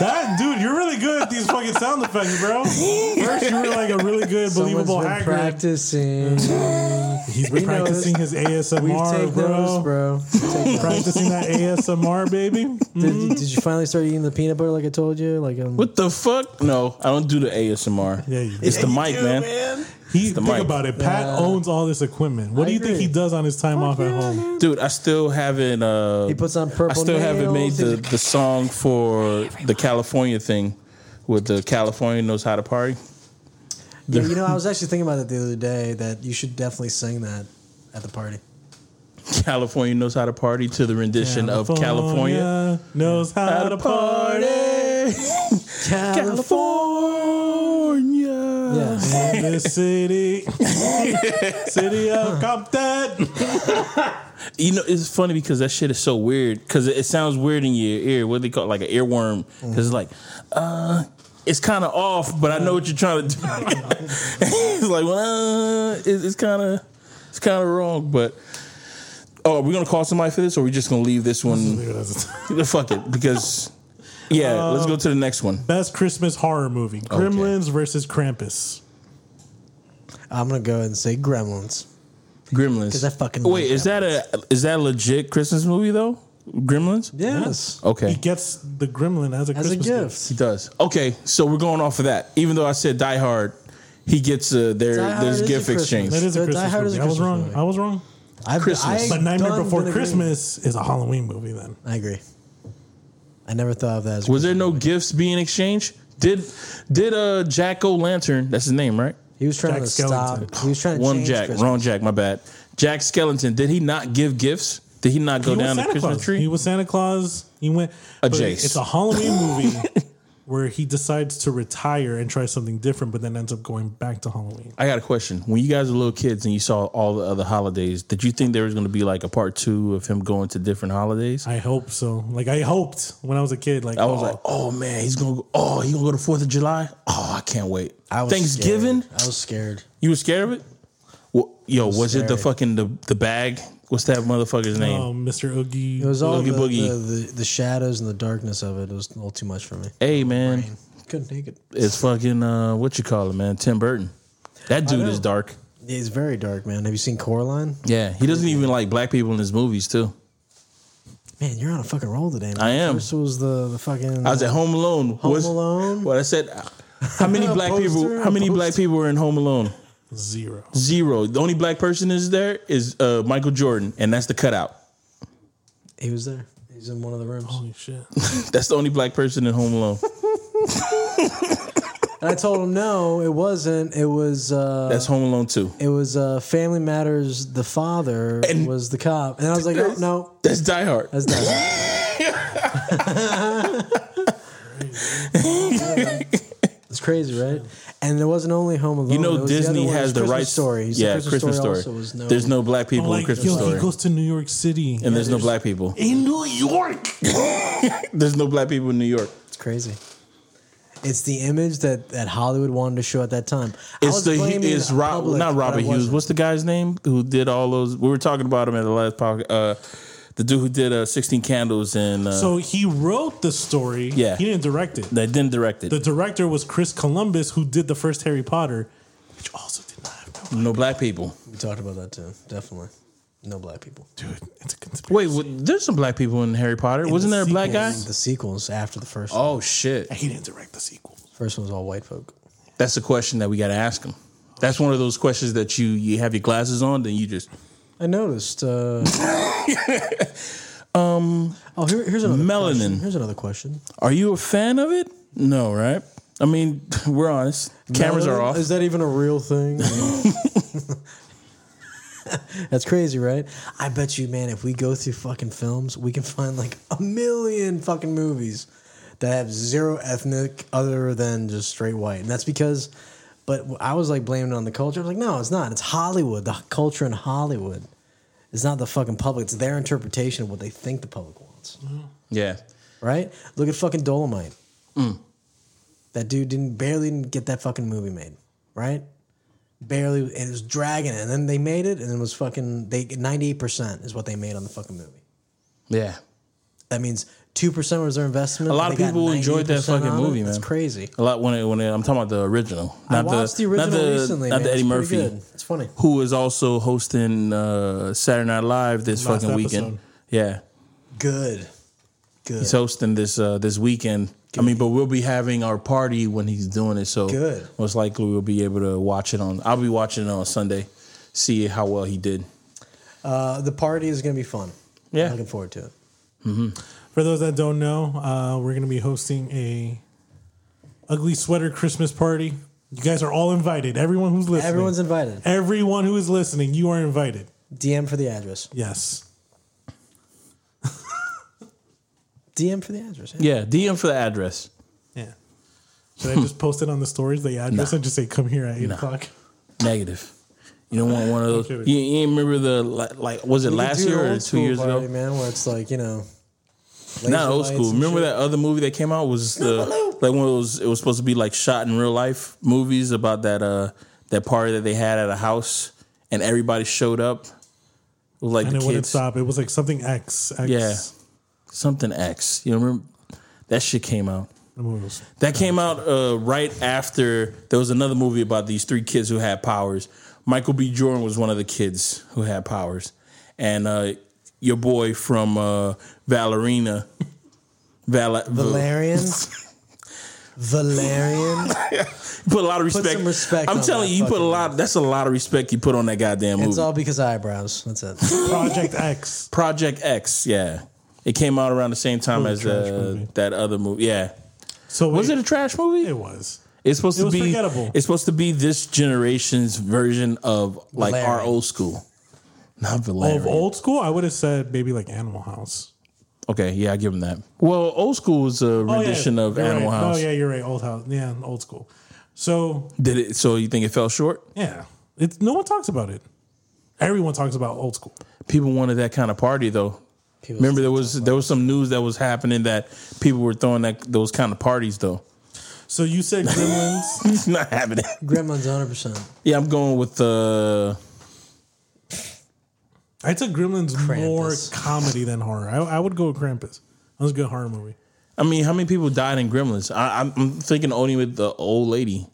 That dude, you're really good at these fucking sound effects, bro. First, you were like a really good, Someone's believable been hacker. practicing. He's We been know practicing his We ASMR, take bro. notes, bro. We take notes. Practicing that ASMR, baby. Did, you, did you finally start eating the peanut butter like I told you? Like um, What the fuck? No, I don't do the ASMR. Yeah, you it's the you mic, do, man. He the think mic. about it. Pat Yeah. owns all this equipment. What I do you think he does on his time off at home? Dude, I still haven't. Uh, he puts on purple. I still haven't made the, the song for the California thing with the California knows how to party. Yeah, you know, I was actually thinking about it the other day that you should definitely sing that at the party. California knows how to party to the rendition of California. knows how, How to to party. [laughs] California. Yeah. In the city, [laughs] city of Compton. You know, it's funny because that shit is so weird because it, it sounds weird in your ear. What do they call it, like an earworm? Because it's like, uh, it's kind of off, but I know what you're trying to do. [laughs] it's like, well, uh, it's kind of, it's kind of wrong. But oh, are we gonna call somebody for this, or are we just gonna leave this one? Fuck it, because yeah, let's go to the next one. Best Christmas horror movie: Gremlins versus Krampus. I'm gonna go ahead and say Gremlins. Gremlins. 'Cause I fucking wait. like Is that a is that a legit Christmas movie though? Gremlins. Yes. Okay. He gets the gremlin as a As a Christmas gift. He does. Okay, so we're going off of that. Even though I said Die Hard, he gets uh, there. Die Hard there's is a gift Christmas exchange. That is a The Die Christmas Hard is movie. a I was Christmas wrong. movie. I was wrong. I've, Christmas. I But Nightmare Before been agreeing. Christmas is a Halloween movie. Then I agree. I never thought of that. As Was there no gifts being exchanged? Did did uh Jack O' Lantern? That's his name, right? He was trying Jack to stop. He was trying to One change Jack, Christmas. wrong Jack. My bad. Jack Skellington. Did he not give gifts? Did he not go he was down the Santa Christmas Claus. tree? He was Santa Claus. He went. A but Jace. It's a Halloween movie [laughs] where he decides to retire and try something different, but then ends up going back to Halloween. I got a question. When you guys were little kids and you saw all the other holidays, did you think there was going to be like a part two of him going to different holidays? I hope so. Like I hoped when I was a kid. Like I was oh, like, oh man, he's gonna go. Oh, he gonna go to Fourth of July. Oh, I can't wait. I was Thanksgiving. scared. I was scared. You were scared of it? Well, yo, was, it the fucking the the bag? What's that motherfucker's name? oh, Mr. Oogie. It was all Oogie the, Boogie. The, the, the shadows and the darkness of it. It was a little too much for me. hey man, Couldn't take it. it's fucking uh, what you call it, man? Tim Burton. That dude is dark. It's very dark, man. Have you seen Coraline? Yeah, he doesn't even like black people in his movies too. Man, you're on a fucking roll today. Man. I am. First was the the fucking. I was at Home Alone. Home Was- Alone? What I said. How many [laughs] black Poster, people? How many black people were in Home Alone? Zero. Zero. The only black person is there is uh, Michael Jordan, and that's the cutout. He was there. He's in one of the rooms. Holy shit. [laughs] That's the only black person in Home Alone. [laughs] And I told him no, it wasn't. It was. uh That's Home Alone too. It was uh, Family Matters. The father And- was the cop, and I was like, oh, no, That's Die Hard. that's not. It's [laughs] crazy, right? And it wasn't only Home Alone. You know was the other Disney one, it was has the Christmas rights. Story. He said Yeah, Christmas, Story. also was no, There's no black people like, in Christmas yo, Story, he goes to New York City. and there's no black people. [laughs] in New York. [laughs] There's no black people in New York. It's crazy. It's the image that, that Hollywood wanted to show at that time. It's the blaming it's Rob, public, not Robert Hughes. What's the guy's name who did all those? We were talking about him in the last podcast. Uh, the dude who did uh, 16 Candles and uh, So he wrote the story. Yeah. He didn't direct it. They didn't direct it. The director was Chris Columbus, who did the first Harry Potter, which also did not have no. no black people. We talked about that too. Definitely. No black people. Dude, it's a conspiracy. Wait, what, there's some black people in Harry Potter. Wasn't the there a black guy? sequels. The sequels after the first. Oh shit! he didn't direct the sequel. First one was all white folk. That's the question that we got to ask him. That's one of those questions that you you have your glasses on, then you just I noticed. Uh, [laughs] um. Oh, here, here's another Melanin. Question. Here's another question. Are you a fan of it? No, right? I mean, [laughs] we're honest. Cameras are off. Is that even a real thing? [laughs] That's crazy, right? I bet you, man, if we go through fucking films, we can find like a million fucking movies that have zero ethnic other than just straight white. And that's because, but I was like blaming it on the culture. I was like, no, it's not. It's Hollywood. The culture in Hollywood. It's not the fucking public. It's their interpretation of what they think the public wants. Mm-hmm. Yeah. Right? Look at fucking Dolomite. Mm. That dude didn't barely didn't get that fucking movie made. Right? Barely, and it was dragging it, and then they made it, and it was fucking. They ninety eight percent is what they made on the fucking movie. Yeah. That means two percent was their investment. A lot of people enjoyed that 98% fucking it. movie, That's man. crazy. A lot when it, when it, I'm talking about the original, I not watched the, the, original not the recently. not man. the Eddie It's Murphy, good. It's funny. who is also hosting uh, Saturday Night Live this Last fucking weekend. episode. Yeah, Good. Good. he's hosting this uh, this weekend. I mean, but we'll be having our party when he's doing it, so Good. most likely we'll be able to watch it on. I'll be watching it on Sunday, see how well he did. Uh, the party is going to be fun. Yeah. I'm looking forward to it. For those that don't know, uh, we're going to be hosting a ugly sweater Christmas party. You guys are all invited. Everyone who's listening. Everyone's invited. Everyone who is listening, you are invited. DM for the address. Yes. DM for the address. yeah. Yeah, DM for the address. Yeah. Should I just post it on the stories, the address, and just say, come here at 8 o'clock? Negative. You don't want one of those. You, you ain't remember the like, like was it We could last do year an or old two school years party, ago? man, where it's like you know, Not laser old school. Remember shit. that other movie that came out was the like one of those. It was supposed to be like shot in real life movies about that uh that party that they had at a house and everybody showed up. It was like And the it wouldn't kids. stop. It was like something X. X Yeah. Something X. You remember that shit came out. The movie was- That came out uh, right after there was another movie about these three kids who had powers. Michael B. Jordan was one of the kids who had powers, and uh, your boy from uh, Valerina, Val- Valerian. [laughs] Valerian. [laughs] put a lot of respect. some respect I'm on telling you, you put a fucking lot. That's a lot of respect you put on that goddamn movie. it's all because of eyebrows. That's it. [laughs] Project X. Project X. Yeah, it came out around the same time as was a trash uh, that other movie. Yeah, So was it a trash movie? It was. It's supposed It to was be forgettable. It's supposed to be this generation's version of like our old school. Not Of Valerian. old school, I would have said maybe like Animal House. Okay, yeah, I give him that. Well, old school is a Oh, rendition yeah, of you're Animal right. House. Oh yeah, you're right. Old house. Yeah, old school. So Did it? So you think it fell short? yeah, it's no one talks about it. Everyone talks about old school. People wanted that kind of party though. People Remember, there was there was some news that was happening that people were throwing that those kind of parties though. So you said [laughs] Gremlins. It's not happening. Gremlins, hundred percent. Yeah, I'm going with uh I took Gremlins more comedy than horror. I, I would go with Krampus. That was a good horror movie. I mean, how many people died in Gremlins? I, I'm, I'm thinking only with the old lady.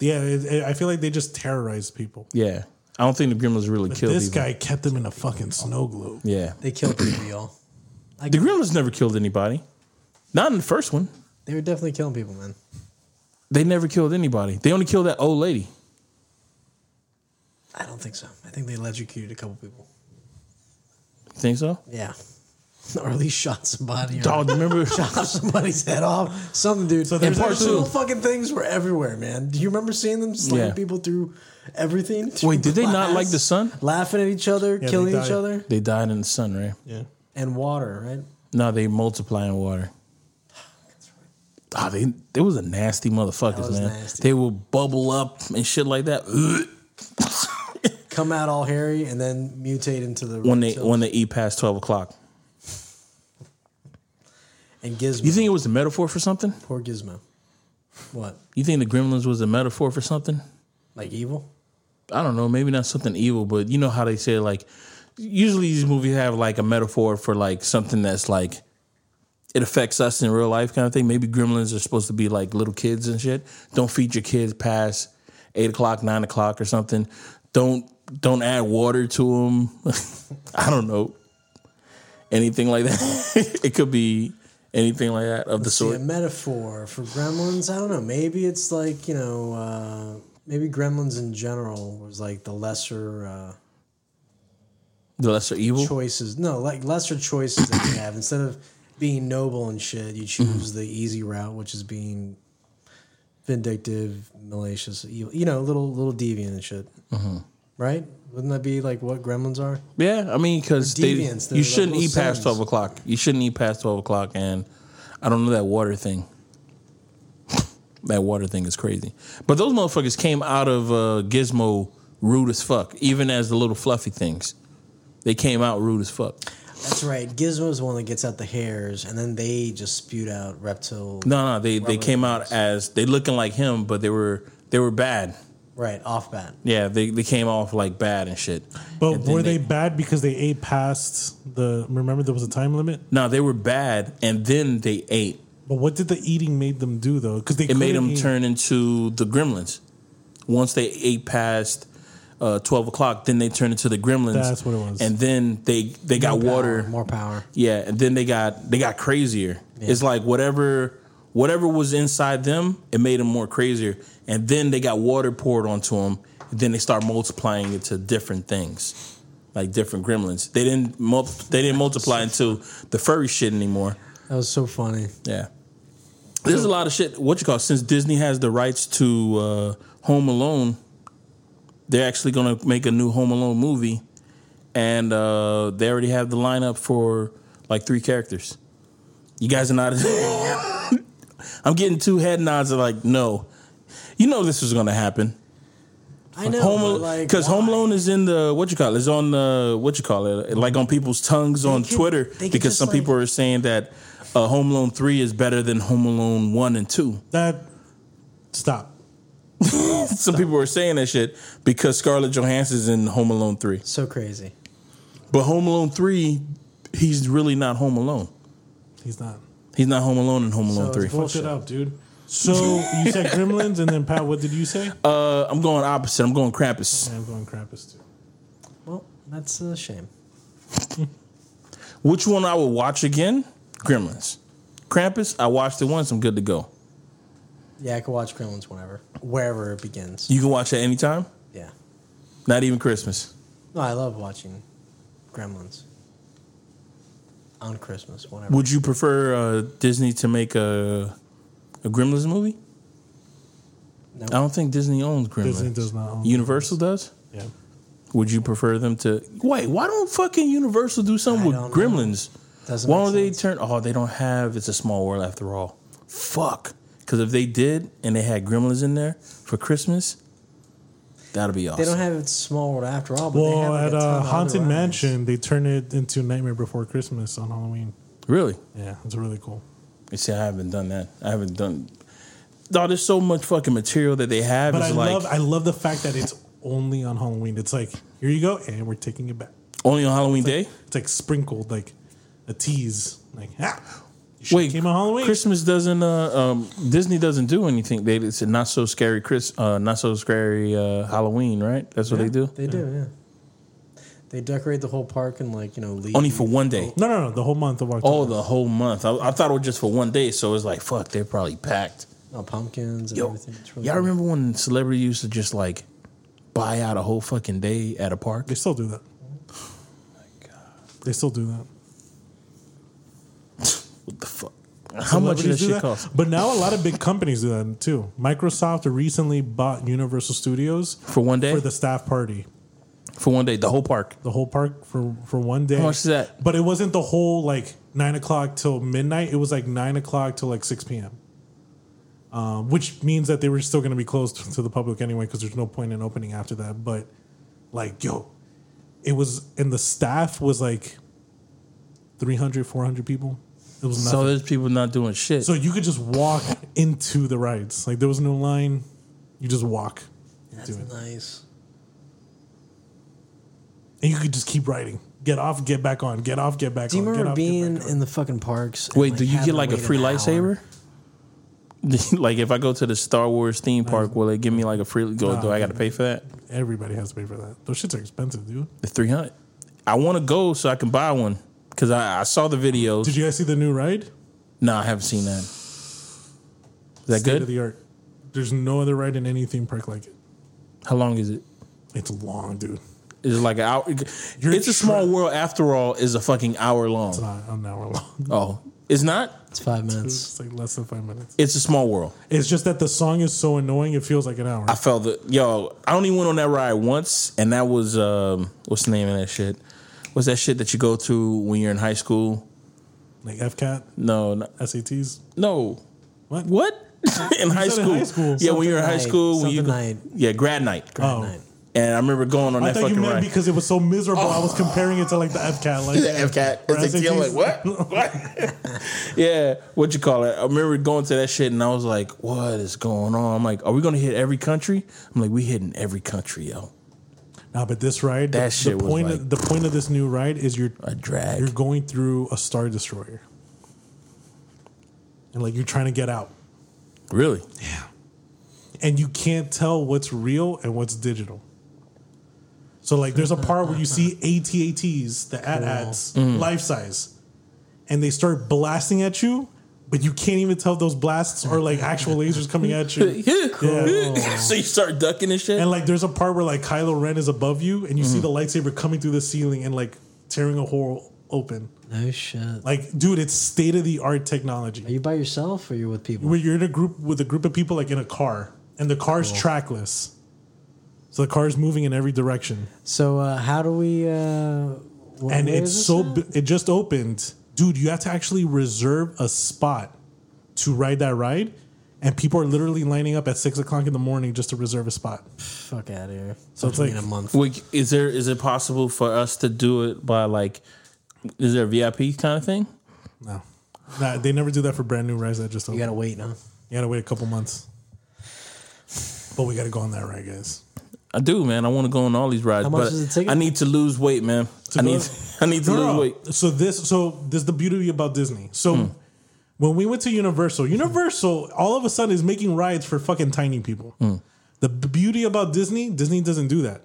Yeah, it, it- I feel like they just terrorize people. Yeah, I don't think the Gremlins really killed this people. guy kept them in a fucking snow globe. Yeah, They killed people, y'all. the Gremlins never killed anybody. Not in the first one. They were definitely killing people, man. They never killed anybody. They only killed that old lady. I don't think so. I think they electrocuted a couple people. Think so? Yeah. [laughs] Or at least shot somebody. or Dog, remember? [laughs] Chop [laughs] somebody's head off. Something, dude. So So there's part two, little fucking things were everywhere, man. Do you remember seeing them slamming Yeah. people through everything? Wait, did they not Glass, like the sun? Laughing at each other, they killing each died. other, They died in the sun, right? Yeah. and water, right? No, they multiply in water. [sighs] Ah, they they was a nasty motherfuckers, was man. nasty. They will bubble up and shit like that. [clears throat] Come out all hairy and then mutate into the When they when they eat past twelve o'clock. and Gizmo. You think it was a metaphor for something? poor Gizmo? What? You think the Gremlins was a metaphor for something? Like evil? I don't know, maybe not something evil, but you know how they say like usually these movies have like a metaphor for like something that's like it affects us in real life kind of thing. Maybe gremlins are supposed to be like little kids and shit. Don't feed your kids past eight o'clock, nine o'clock or something. Don't don't add water to them. [laughs] I don't know. Anything like that. [laughs] it could be anything like that of the See, a sort. metaphor for gremlins. I don't know. Maybe it's like you know, uh, maybe gremlins in general was like the lesser uh, The lesser evil. choices. No, like lesser choices that you have. Instead of being noble and shit, you Mm-hmm. choose the easy route, which is being vindictive, malicious, evil. You know, little little deviant and shit. Mm-hmm. Right? Wouldn't that be like what gremlins are? Yeah, I mean, because deviants. You shouldn't eat past twelve o'clock. You shouldn't eat past twelve o'clock, and I don't know that water thing. that water thing is crazy. But those motherfuckers came out of uh, Gizmo rude as fuck. Even as the little fluffy things, they came out rude as fuck. That's right. Gizmo's the one that gets out the hairs, and then they just spewed out reptile. No, no, they they came out as they looking like him, but they were they were bad. Right, off bat. Yeah, they, they came off like bad and shit. But And were they, bad because they ate past the? Remember there was a time limit. No, they were bad, and then they ate. But what did the eating made them do though? Because they It made them eat- turn into the gremlins. Once they ate past uh, twelve o'clock, then they turned into the gremlins. That's what it was. And then they they got More water. more power. Yeah, and then they got they got crazier. It's like whatever whatever was inside them, it made them more crazier. And then they got water poured onto them. And then they start multiplying into different things, like different gremlins. They didn't mul- they didn't multiply into the furry shit anymore. That was so funny. Yeah. There's a lot of shit. What you call since Disney has the rights to uh, Home Alone, they're actually going to make a new Home Alone movie, and uh, they already have the lineup for like three characters. You guys are not. [laughs] [laughs] I'm getting two head nods. Of like, no, you know this was going to happen. I know, Home but, like, because Home? Alone is in the what you call it is on the what you call it like on people's tongues on could- Twitter because some like- people are saying that uh, Home Alone three is better than Home Alone one and two. that. Stop. [laughs] Some people are saying that shit because Scarlett Johansson's in Home Alone three, So crazy. but Home Alone three, he's really not Home Alone. He's not. He's not Home Alone in Home Alone it's three. bull- Fucked it Bullshit. up, dude. So you said Gremlins, and then Pat, what did you say? Uh, I'm going opposite. I'm going Krampus. Yeah, I'm going Krampus too. Well, that's a shame. Which one I would watch again? Gremlins. Krampus. I watched it once. I'm good to go. Yeah, I could watch Gremlins whenever, wherever it begins. You can watch it anytime. Yeah. Not even Christmas. No, I love watching Gremlins on Christmas, whenever. Would you prefer uh, Disney to make a a Gremlins movie? No. I don't think Disney owns Gremlins. Disney does not own Universal does. Yeah. Would you prefer them to wait? Why don't fucking Universal do something I with know. Gremlins? Doesn't why don't they turn? Oh, they don't have. It's a small world after all. Fuck. Because if they did and they had Gremlins in there for Christmas, that'd be awesome. They don't have it small world after all. But they have Well, like at a uh, Haunted. Mansion, they turn it into Nightmare Before Christmas on Halloween. really. Yeah, it's really cool. You see, I haven't done that. I haven't done. No, there's so much fucking material that they have. But it's I like love, I love the fact that it's only on Halloween. It's like here you go, and we're taking it back. only on Halloween Day. It's like sprinkled, like a tease. Like, ah, you Wait, came on Halloween. Christmas doesn't. Uh, um, Disney doesn't do anything. They it's a not so scary Chris. Uh, not so scary uh, Halloween, right? That's what they do. They do, yeah. They decorate the whole park and like you know leave. Only for one day. no, no, no, the whole month of October. Oh, the whole month. I, I thought it was just for one day. So it's like, fuck, they're probably packed. no pumpkins and Yo, everything. Really y'all cool. remember when celebrity used to just like buy out a whole fucking day at a park? They still do that. [gasps] My God, They still do that. What the fuck? How much does Celebrities that shit cost? But now a lot of big companies do that too. Microsoft recently bought Universal Studios For one day? for the staff party. For one day, the whole park. The whole park for for one day. How much is that? But it wasn't the whole like nine o'clock till midnight. It was like nine o'clock till like six p.m. Um, which means that they were still going to be closed [laughs] to the public anyway because there's no point in opening after that. But like, yo, it was and the staff was like 300, 400 people. It was So there's people not doing shit. So you could just walk into the rides. Like there was no line. You just walk That's into it. nice. And you could just keep riding. Get off, get back on. Get off, get back on. Do you on. remember get off, get being back on. in the fucking parks? and, Wait, like, do you having get to like a wait free an hour? lightsaber? [laughs] like if I go to the Star Wars theme park, will it give me like a free go? do I got to pay for that? Everybody has to pay for that. Those shits are expensive, dude. The three hundred. I want to go so I can buy one because I, I saw the videos. Did you guys see the new ride? no, I haven't seen that. Is that State of good? the art. There's no other ride in any theme park like it. How long is it? It's long, dude. Is it like an hour? You're it's a small tra- world after all. Is a fucking hour long. It's not an hour long. [laughs] Oh, it's not. It's five minutes. It's like less than five minutes. It's a small world. It's just that the song is so annoying. It feels like an hour. I felt that. Yo, I only went on that ride once, and that was um, what's the name of that shit? What's that shit that you go to when you're in high school? like FCAT, No, no, SATs. no. What? What? [laughs] in high said in school. high school. Yeah, when you're in high Something school, when you night. yeah, grad night. Grad Oh. night. And I remember going on I that thought you meant ride. because it was so miserable. I was oh. comparing it to like the FCAT. Like [laughs] the FCAT. or SAT. I'm like, what? [laughs] what? yeah, what you call it? I remember going to that shit and I was like, what is going on? I'm like, are we gonna hit every country? I'm like, we hitting every country, yo. Nah, but this ride, That the, shit the was point like- of, the point of this new ride is you're A drag. you're going through a star destroyer, and like you're trying to get out, really? Yeah. And you can't tell what's real and what's digital. So like, there's a part where you see ATATs, the ad ads, Mm. life size, and they start blasting at you, but you can't even tell if those blasts are like actual lasers coming at you. [laughs] Yeah. [laughs] so you start ducking and shit. And like, there's a part where like Kylo Ren is above you, and you see the lightsaber coming through the ceiling and like tearing a hole open. No shit. Like, dude, it's state of the art technology. Are you by yourself or you're with people? Where you're in a group with a group of people, like in a car, and the car's trackless, so the car's moving in every direction, So uh, how do we? Uh, wh- and where it's is this so at? bi- it just opened, dude. You have to actually reserve a spot to ride that ride, and people are literally lining up at six o'clock in the morning just to reserve a spot. Fuck out of here. So it's in like a month. Wait, is there is it possible for us to do it by like? Is there a VIP kind of thing? no, nah, they never do that for brand new rides that just You opened. gotta wait now. You gotta wait a couple months. But we gotta go on that ride, guys. I do, man. I want to go on all these rides, How much but is the ticket? I need to lose weight, man. I go- need [laughs] I need to lose weight. So this, so this is the beauty about Disney. So Hmm. when we went to Universal, Universal all of a sudden is making rides for fucking tiny people. Hmm. The b- beauty about Disney, Disney doesn't do that.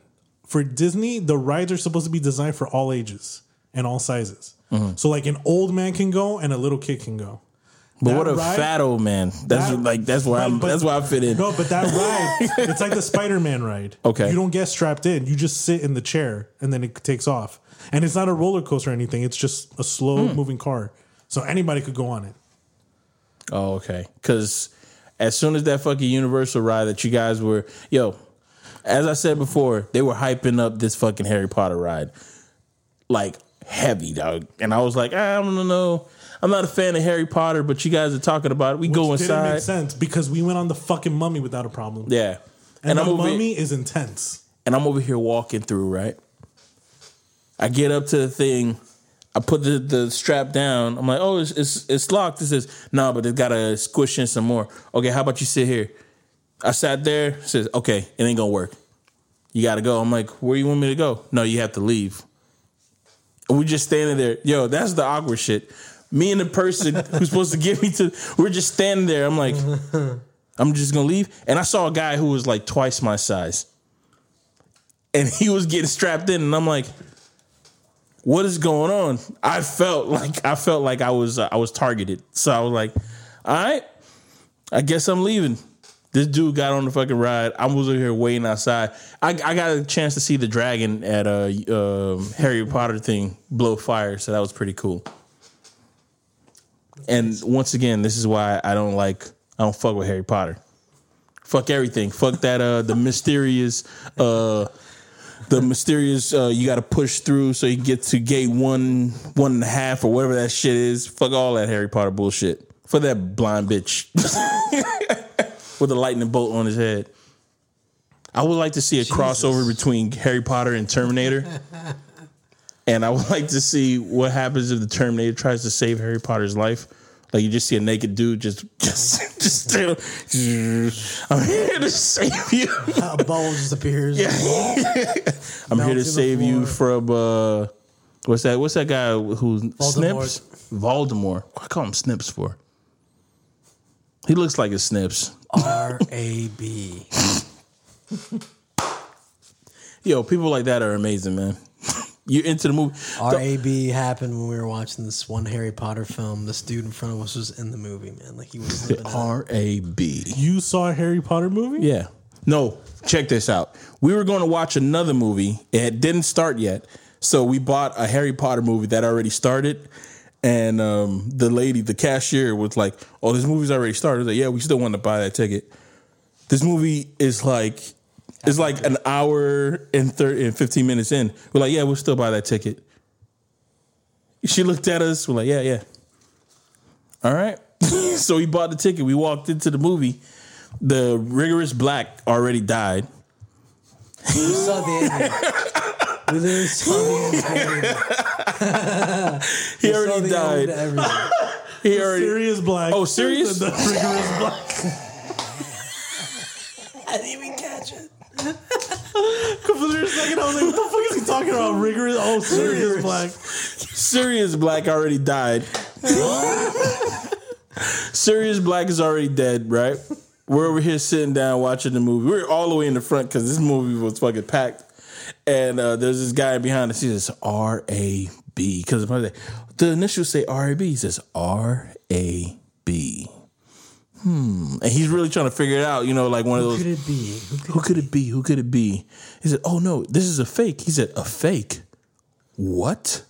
For Disney, the rides are supposed to be designed for all ages and all sizes. Hmm. So like an old man can go and a little kid can go. But That what a ride- fat old man. That's That- like that's where I'm. But- that's where I fit in. No, but that ride, it's like the Spider Man ride. Okay. You don't get strapped in. You just sit in the chair and then it takes off. And it's not a roller coaster or anything. It's just a slow Hmm. moving car. So anybody could go on it. Oh, okay. Because as soon as that fucking Universal ride that you guys were, yo, as I said before, they were hyping up this fucking Harry Potter ride like heavy, dog. And I was like, ah, I don't know. I'm not a fan of Harry Potter, but you guys are talking about it. We go Which didn't make inside. sense because we went on the fucking mummy without a problem. Yeah. And, And, the mummy is intense. and I'm over here walking through, right? I get up to the thing. I put the, the strap down. I'm like, oh, it's, it's, it's locked. It says, no, but it's got to squish in some more. Okay, how about you sit here? I sat there. Says, okay, it ain't to work. You got to go. I'm like, where you want me to go? No, you have to leave. And we just standing there. Yo, that's the awkward shit. Me and the person [laughs] who's supposed to get me to, we're just standing there. I'm like, [laughs] I'm just gonna leave. And I saw a guy who was like twice my size. And he was getting strapped in, and I'm like, what is going on? I felt like I felt like I was uh, I was targeted. So I was like, all right, I guess I'm leaving. This dude got on the fucking ride. I was over here waiting outside. I, I got a chance to see the dragon at a um, Harry Potter thing blow fire, so that was pretty cool. And once again, this is why I don't like I don't fuck with Harry Potter. Fuck everything. Fuck that uh the mysterious uh the mysterious uh you gotta push through so you get to gate one one and a half or whatever that shit is. Fuck all that Harry Potter bullshit. For that blind bitch [laughs] with a lightning bolt on his head. I would like to see a crossover between Harry Potter and Terminator. [laughs] And I would like to see what happens if the Terminator tries to save Harry Potter's life. Like you just see a naked dude just [laughs] just just still [laughs] I'm here to save you. A bubble just appears. Yeah. I'm here to save you from uh what's that what's that guy who Voldemort. Snips? Voldemort. What I call him Snips for? He looks like a Snips. R A B. [laughs] Yo, people like that are amazing, man. [laughs] You're into the movie. R A B happened when we were watching this one Harry Potter film. This dude in front of us was in the movie, man. Like he was living it. R A B. You saw a Harry Potter movie? Yeah. No, check this out. We were going to watch another movie. It didn't start yet. So we bought a Harry Potter movie that already started. And um, the lady, the cashier, was like, Oh, this movie's already started. I was like, yeah, we still want to buy that ticket. This movie is like it's like an hour and 30 and 15 minutes in. We're like, yeah, we'll still buy that ticket. She looked at us, we're like, yeah, yeah. All right. [laughs] so we bought the ticket. We walked into the movie. The rigorous black already died. We saw the. [laughs] We literally saw the ending. He already the ending to died. He already Sirius Black. Oh, serious? The, the rigorous black. [laughs] I didn't even catch it. [laughs] For a second, I was like, what the fuck is he talking about? Rigorous. Oh, Sirius Black. Sirius Black already died. [laughs] Sirius Black is already dead, right? We're over here sitting down watching the movie. We're all the way in the front because this movie was fucking packed. And uh, there's this guy behind us. He says R A B because the initials say R A B. He says R A B. Hmm. And he's really trying to figure it out. You know, like one of those. Who could it be? Who could Who could it be? Who could it be? He said, "Oh no, this is a fake." He said, "A fake? What?"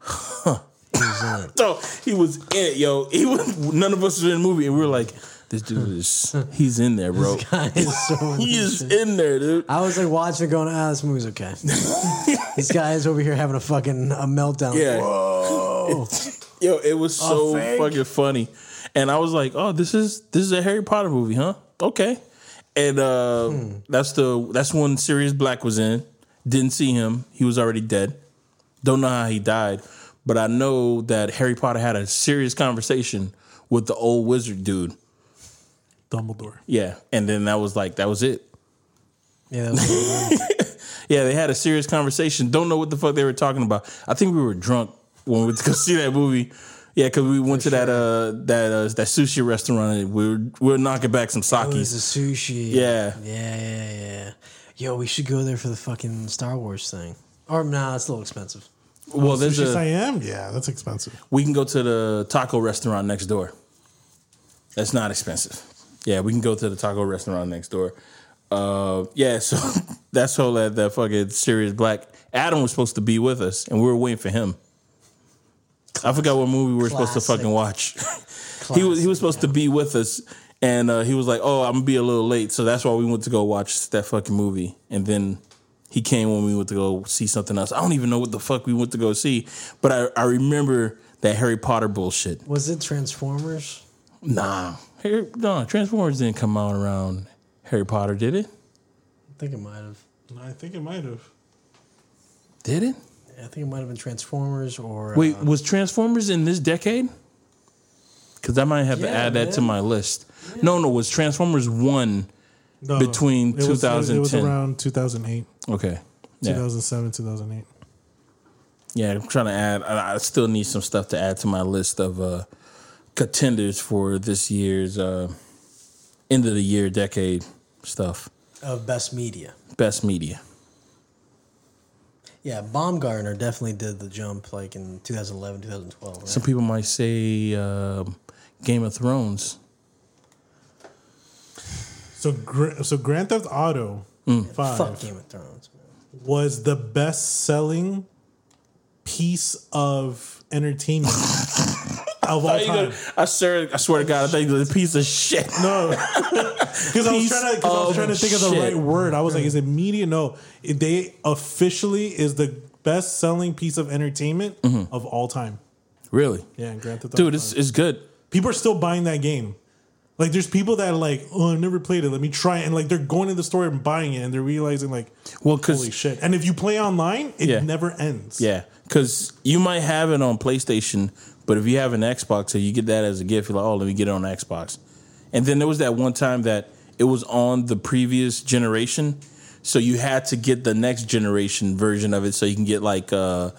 [laughs] it was? So he was in it, yo. He was none of us were in the movie, and we were like, "This dude [laughs] is he's in there, bro. Guy is so [laughs] He is in there, dude." I was like watching, it going, "Ah, this movie's okay." [laughs] this guy is over here having a fucking a meltdown. Yeah, Whoa. yo, it was so fake? fucking funny, and I was like, "Oh, this is this is a Harry Potter movie, huh? Okay." And uh, that's the that's when Sirius Black was in. Didn't see him; he was already dead. Don't know how he died, but I know that Harry Potter had a serious conversation with the old wizard dude. Dumbledore. Yeah, and then that was like that was it. Yeah, that was [laughs] Yeah, they had a serious conversation. Don't know what the fuck they were talking about. I think we were drunk when we went [laughs] to go see that movie. Yeah, because we went to that uh that uh, that sushi restaurant and we were we were knocking back some it was sakis. sushi. Yeah. yeah, yeah, yeah. Yo, we should go there for the fucking Star Wars thing. Or nah, it's a little expensive. Well, there's Sushi a Siam? Yeah, that's expensive. we can go to the taco restaurant next door. That's not expensive. Yeah, we can go to the taco restaurant next door. Uh, yeah, so [laughs] that's whole that that fucking Sirius Black. Adam was supposed to be with us, and we were waiting for him. I forgot what movie we were supposed to fucking watch. [laughs] he was he was supposed to be with us, and uh, he was like, "Oh, I'm gonna be a little late," so that's why we went to go watch that fucking movie. And then he came when we went to go see something else. I don't even know what the fuck we went to go see, but I, I remember that Harry Potter bullshit. Was it Transformers? Nah, Harry, no, Transformers didn't come out around Harry Potter, did it? I think it might have. I think it might have. Did it? I think it might have been Transformers or Wait, uh, was Transformers in this decade? Because I might have to Yeah, add that to my list. No, no, was Transformers one? No, Between it was- It was, around 2008, Okay, yeah, 2007, 2008. yeah. I'm trying to add. I, I still need some stuff to add to my list of uh, contenders for this year's uh, end of the year decade stuff. of best media. Best media. Yeah, Baumgartner definitely did the jump like in 2011, 2012. Right? Some people might say um Game of Thrones. So, Gra- so Grand Theft Auto Mm. Five Fuck Game of Thrones. Man. was the best-selling piece of entertainment [laughs] [laughs] of all time. I swear, I swear to God, I think it's a piece of shit. No, [laughs] because I was trying to, I was trying to think of the right word. I was like, is it media? No, they officially is the best-selling piece of entertainment mm-hmm. of all time. Really, Yeah, Grand Theft Auto. dude, it's it's good. people are still buying that game. Like, there's people that are like, oh, I've never played it. Let me try it. And like, they're going to the store and buying it, and they're realizing like, Well, holy shit. And if you play online, it Yeah. never ends. yeah, because you might have it on PlayStation, but if you have an Xbox, so you get that as a gift, you're like, oh, let me get it on Xbox. And then there was that one time that it was on the previous generation, so you had to get the next generation version of it, so you can get like uh,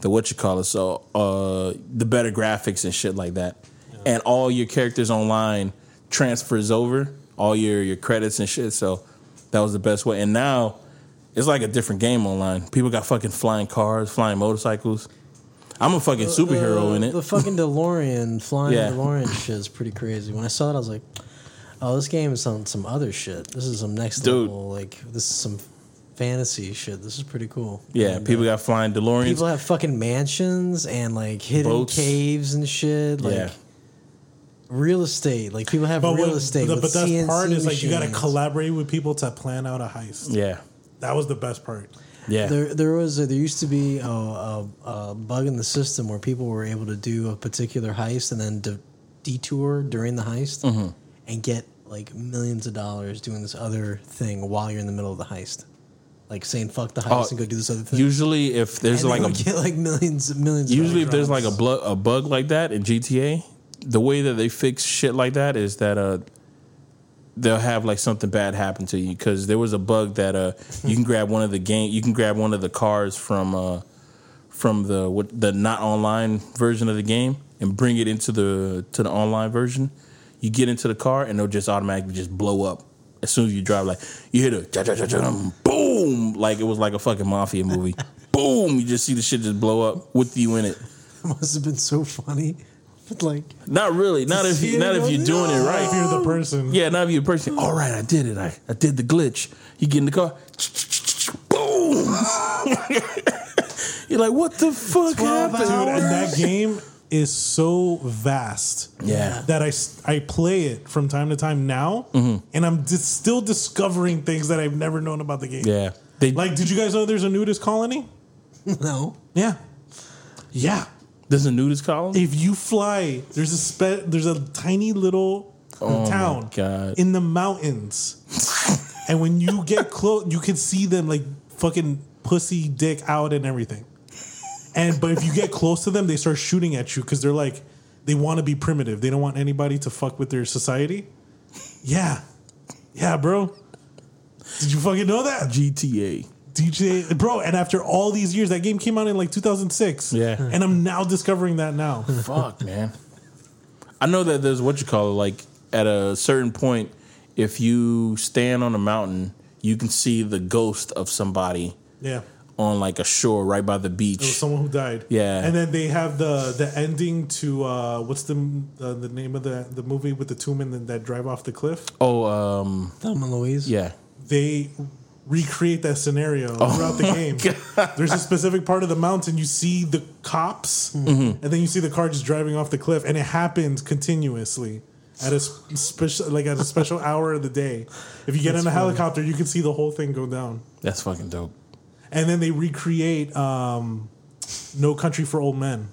the what you call it, so uh, the better graphics and shit like that, and all your characters online transfers over all your your credits and shit. So that was the best way. And now it's like a different game online. People got fucking flying cars, flying motorcycles. I'm a fucking superhero Uh, in it. The fucking [laughs] DeLorean, flying Yeah. DeLorean shit is pretty crazy. When I saw it, I was like, "Oh, this game is on some other shit. This is some next Dude. level. Like this is some fantasy shit. This is pretty cool." yeah, And, people uh, got flying DeLoreans. people have fucking mansions and like hidden Boats. caves and shit. Like Yeah. real estate. Like people have But real what- estate. the, with but that CNC part is like you got to collaborate with people to plan out a heist. yeah, That was the best part. Yeah. There, there was a, there used to be a, a, a bug in the system where people were able to do a particular heist and then de- detour during the heist Mm-hmm. and get like millions of dollars doing this other thing while you're in the middle of the heist, like saying "fuck the heist" Oh, and go do this other thing. Usually, if there's and like a get like millions, millions. Usually, if there's like a, a bug like that in GTA, the way that they fix shit like that is that uh, they'll have like something bad happen to you because there was a bug that uh, you can grab one of the game, you can grab one of the cars from uh, from the what, the not online version of the game and bring it into the to the online version. You get into the car and it'll just automatically just blow up as soon as you drive. Like you hit a boom, like it was like a fucking mafia movie. [laughs] boom, you just see the shit just blow up with you in it. must have been so funny. But [laughs] like, Not really. Not if you, it not if you're doing it right. If right. you're the person, Yeah, not if you're a person. All right, I did it. I, I did the glitch. You get in the car, boom. [laughs] you're like, what the fuck happened? dude, and that game is so vast. Yeah. that I I play it from time to time now, Mm-hmm. and I'm just still discovering things that I've never known about the game. Yeah. They Like, did you guys know there's a nudist colony? [laughs] no, Yeah. Yeah. There's a nudist column. If you fly, there's a spe- there's a tiny little Oh town in the mountains, [laughs] and when you get close, you can see them like fucking pussy dick out and everything. And but if you get close to them, they start shooting at you because they're like they want to be primitive. They don't want anybody to fuck with their society. Yeah, yeah, bro. Did you fucking know that? GTA. DJ, bro, and after all these years, that game came out in like 2006. Yeah. And I'm now discovering that now. [laughs] Fuck, man. I know that there's what you call it. Like at a certain point, if you stand on a mountain, you can see the ghost of somebody Yeah. on like a shore right by the It was beach. someone who died. Yeah. And then they have the the ending to uh what's the uh, the name of the the movie with the two men that, that drive off the cliff? Oh, um, Thelma and Louise. yeah. They recreate that scenario throughout the game. There's a specific part of the mountain you see the cops and then you see the car just driving off the cliff and it happens continuously at a special like at a special [laughs] hour of the day. If you get in a helicopter, you can see the whole thing go down. That's fucking dope. And then they recreate um No Country for Old Men.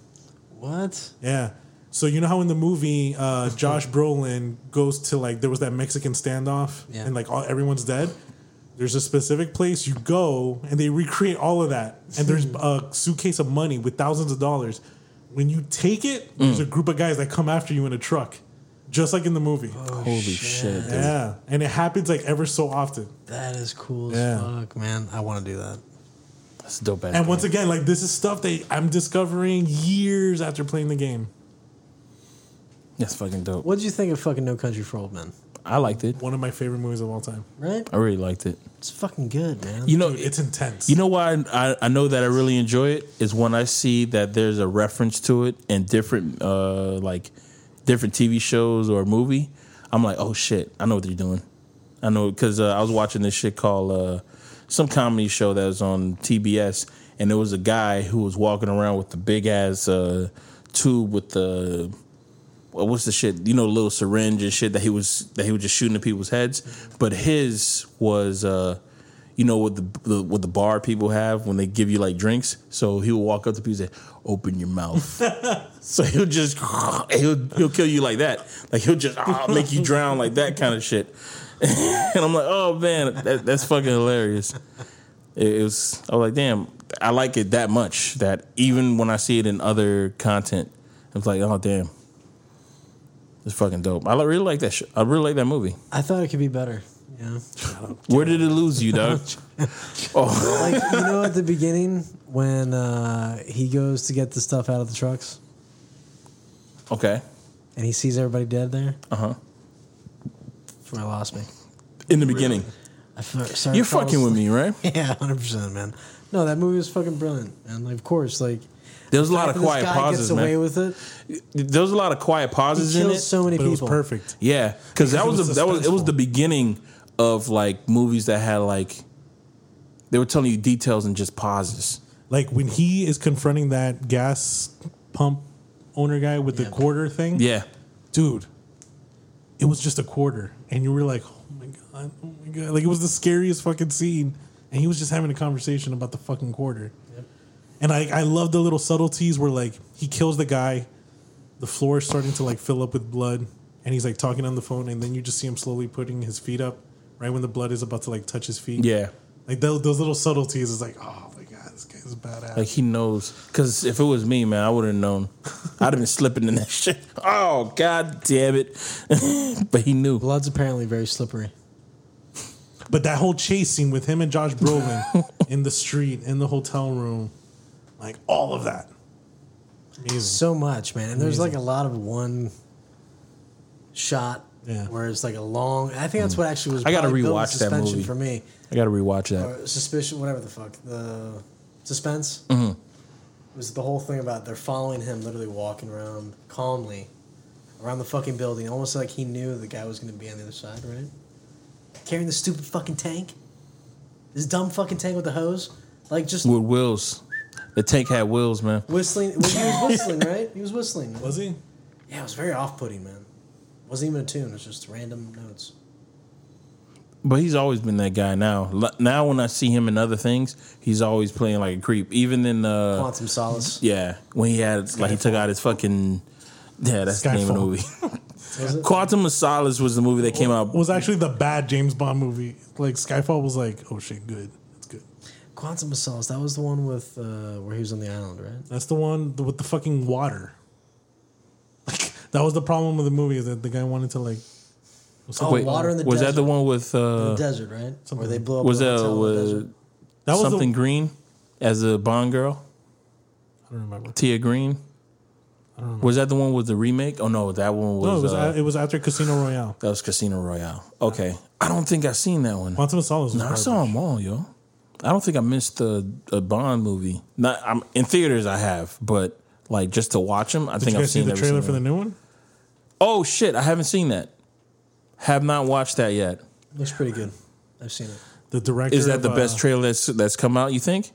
What? Yeah. So you know how in the movie uh, Josh [laughs] Brolin goes to like there was that Mexican standoff Yeah. and like all, everyone's dead. There's a specific place you go and they recreate all of that. And there's hmm. a suitcase of money with thousands of dollars. When you take it, hmm. there's a group of guys that come after you in a truck, just like in the movie. Oh, Holy shit, dude. Yeah, and it happens like ever so often. That is cool as Yeah. fuck, man. I want to do that. That's a dope ass. And game. once again, like this is stuff that I'm discovering years after playing the game. That's fucking dope. What did you think of fucking No Country for Old Men? I liked it. One of my favorite movies of all time. Right? I really liked it. It's fucking good, man. You know, Dude, it's intense. You know why I, I know that I really enjoy it is when I see that there's a reference to it in different uh like different TV shows or movie. I'm like, oh shit, I know what they're doing. I know because uh, I was watching this shit called uh, some comedy show that was on TBS, and there was a guy who was walking around with the big ass uh, tube with the well, what's the shit? You know, little syringe and shit that he was that he was just shooting at people's heads. But his was, uh, you know, what the, the what the bar people have when they give you like drinks. So he would walk up to people and say, "Open your mouth." [laughs] so he'll just [laughs] he'll he'll kill you like that. Like he'll just ah, make you drown like that kind of shit. [laughs] and I'm like, oh man, that, that's fucking hilarious. It, it was. I was like, damn, I like it that much that even when I see it in other content, it's like, oh damn. It's fucking dope. I really like that. Sh- I really like that movie. I thought it could be better. Yeah. Where did it lose you, dog? oh, [laughs] like you know at the beginning when uh, he goes to get the stuff out of the trucks okay. and he sees everybody dead there. Uh huh. where I lost me. in the beginning. I f- started You're falling fucking with me, right? [laughs] Yeah, hundred percent, man. No, that movie was fucking brilliant, and like, of course, like There was a lot of this quiet guy pauses, gets away man. with it. There was a lot of quiet He pauses in it. kills so many But it was people. perfect. Yeah, because that Because was, was the, that was it was suspenseful. the beginning of like movies that had like they were telling you details and just pauses. Like when he is confronting that gas pump owner guy with the quarter thing. Yeah, dude, it was just a quarter, and you were like, "Oh my god, oh my god!" Like it was the scariest fucking scene, and he was just having a conversation about the fucking quarter. And I, I love the little subtleties where like he kills the guy, the floor is starting to like fill up with blood, and he's like talking on the phone, and then you just see him slowly putting his feet up, right when the blood is about to like touch his feet. yeah. like those, those little subtleties is like, oh my god, this guy's badass. Like he knows. Because if it was me, man, I would have known. I'd have been slipping in that [laughs] shit. Oh god damn it! [laughs] but he knew. Blood's apparently very slippery. But that whole chase scene with him and Josh Brolin [laughs] in the street, in the hotel room, like all of that. Amazing. So much, man. And there's Amazing. like a lot of one shot Yeah. where it's like a long. I think that's what actually was. I gotta rewatch that movie. for me. I got to rewatch that. Or suspicion, whatever the fuck. The suspense Mm-hmm. was the whole thing about they're following him, literally walking around calmly around the fucking building, almost like he knew the guy was going to be on the other side, right? Carrying the stupid fucking tank, this dumb fucking tank with the hose, like just With wheels, the tank had wheels, man. whistling. Well, he was whistling, [laughs] right? He was whistling. Was he? Yeah, it was very off-putting, man. wasn't even a tune. It was just random notes. But he's always been that guy. Now, L- now when I see him in other things, he's always playing like a creep. Even in uh, Quantum Solace. yeah, when he had like he took out his fucking yeah, that's the name of the movie. [laughs] Quantum of Solace was the movie that came out. Was actually the bad James Bond movie. Like Skyfall was like, oh shit, good. It's. Quantum of Solace. That was the one with uh, where he was on the island, right? That's the one with the fucking water. Like that was the problem with the movie is that the guy wanted to like. Oh, Wait, water in the was desert. that the one with the uh, desert, right? Where they blow up. was the that hotel in the That was something The, green as a Bond girl? I don't remember. Eva Green. I don't remember. Was that the one with the remake? Oh no, that one was. No, it was uh, a- it was after Casino Royale. that was Casino Royale. Okay, I don't think I've seen that one. Quantum of Solace. Was No, I garbage. saw them all, yo. I don't think I missed a, a Bond movie. Not I'm in theaters. I have, but like just to watch them, I Did think you I've guys see seen the trailer for the new one? Oh shit, I haven't seen that. Have not watched that yet. Looks pretty good. I've seen it. The director Is that of, the uh, best trailer that's that's come out? You think?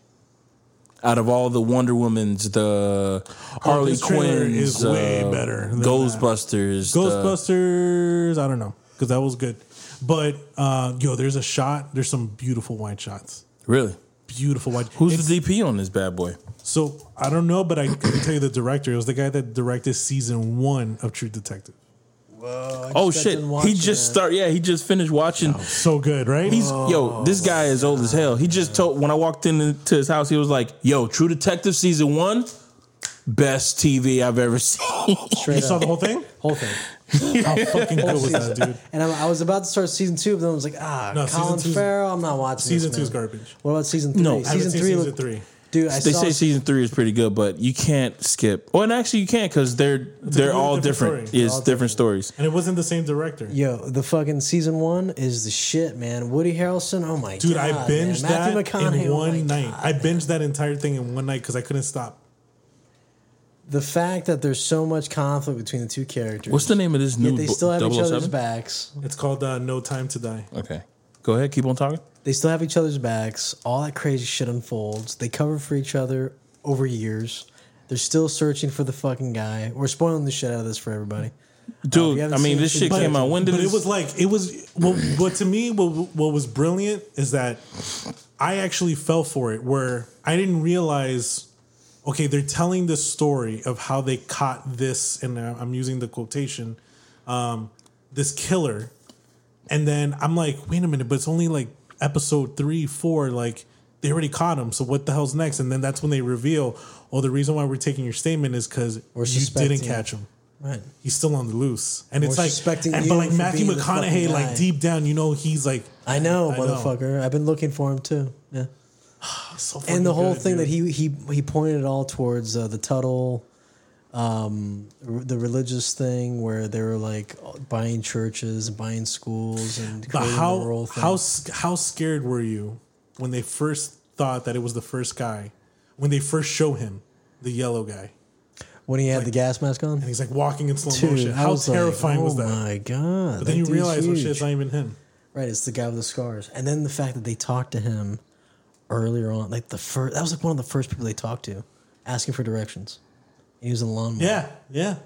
Out of all the Wonder Woman's, the Harley Oh, this trailer Quinn's, is way uh, better than that. Ghostbusters, the- Ghostbusters. I don't know because that was good, but uh, yo, there's a shot. There's some beautiful white shots. Really? Beautiful white. Who's It's- the DP on this bad boy? So I don't know, but I can tell you the director. It was the guy that directed season one of True Detective. Whoa! Oh shit, he just start. Yeah, he just finished watching. Oh, so good, right? He's yo, this guy is old as hell. He just told when I walked into his house, he was like, "Yo, True Detective season one, best TV I've ever seen." Straight you saw the whole thing. whole thing. [laughs] How fucking good was that, dude? And I, I was about to start season two, but then I was like, ah, No, Colin Farrell. I'm not watching. Season this, two is garbage. What about season three? No. I I haven't season three. season looked- three. Dude, I they saw say season three is pretty good, but you can't skip. Well, and actually, you can't because they're they're all different different. story. It's all different stories. And it wasn't the same director. Yo, the fucking season one is the shit, man. Woody Harrelson, oh my Dude, god, I binged man. that in oh my one night. God. I binged that entire thing in one night because I couldn't stop. The fact that there's so much conflict between the two characters. What's the name of this new? Yet they still have each 007? other's backs. It's called uh, No Time to Die. Okay, go ahead. Keep on talking. They still have each other's backs. All that crazy shit unfolds. They cover for each other over years. They're still searching for the fucking guy. We're spoiling the shit out of this for everybody. Dude, you haven't I mean, this it, shit but- came out. When did but this? it was like it was. Well, what to me, what, what was brilliant is that I actually fell for it. Where I didn't realize. Okay, they're telling the story of how they caught this, and I'm using the quotation, um, this killer, and then I'm like, wait a minute, but it's only like episode three, four, like they already caught him. So what the hell's next? And then that's when they reveal, oh, the reason why we're taking your statement is because you didn't catch him Right. he's still on the loose, and it's We're like, and, but like Matthew being the fucking McConaughey, like deep down, you know, he's like I know, I know. motherfucker. I've been looking for him too. Yeah. [sighs] so. And the whole good, thing dude. that he he he pointed it all towards uh, the Tuttle um, r- the religious thing where they were like buying churches, buying schools, and But how how how scared were you when they first thought that it was the first guy? When they first show him the yellow guy, when he had the gas mask on? and he's like walking in slow Dude, motion. How was like, terrifying was that? oh my god! But then you realize, oh shit, it's not even him. Right, it's the guy with the scars. And then the fact that they talked to him earlier on, like the first, that was like one of the first people they talked to, asking for directions. He was in the lawnmower. Yeah, yeah.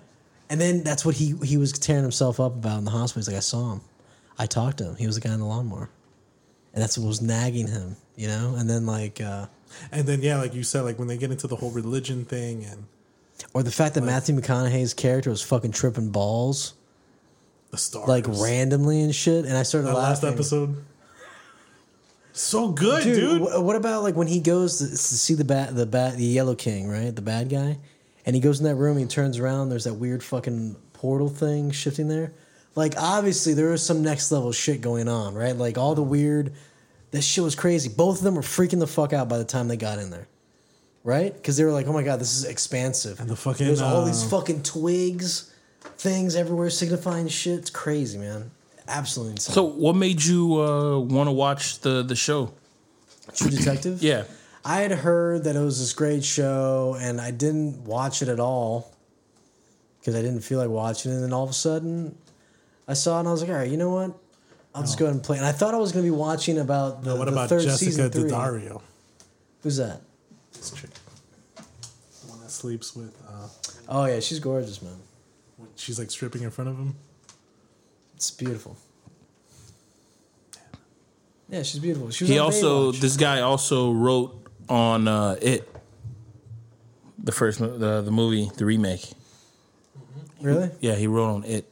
And then that's what he he was tearing himself up about in the hospital. He's like, I saw him. I talked to him. He was the guy in the lawnmower. And that's what was nagging him, you know? And then like uh And then yeah, like you said, like when they get into the whole religion thing and or the fact that Matthew McConaughey's character was fucking tripping balls the stars, like randomly and shit. And I started that last episode. So good, dude. dude. wh- What about like when he goes to, to see the bat, the bat, the Yellow King, right? The bad guy, and he goes in that room. He turns around. There's that weird fucking portal thing shifting there. Like obviously there is some next level shit going on, right? Like all the weird. That shit was crazy. Both of them were freaking the fuck out by the time they got in there, right? Because they were like, "Oh my god, this is expansive." And the fucking, there's all these uh, fucking twigs, things everywhere signifying shit. It's crazy, man. Absolutely insane. So, what made you uh, want to watch the the show? True Detective. [clears throat] Yeah, I had heard that it was this great show, and I didn't watch it at all because I didn't feel like watching it. And then all of a sudden, I saw it, and I was like, "All right, you know what? I'll just go ahead and play." And I thought I was going to be watching about the, No, what the about third Jessica season three. Daddario? Who's that? This chick, the one that sleeps with. Uh, Oh yeah, she's gorgeous, man. when she's like stripping in front of him. It's beautiful. Yeah, she's beautiful. She was he also Baywatch. this guy also wrote on uh, it, the first mo- the the movie, the remake. really. Yeah, he wrote on it.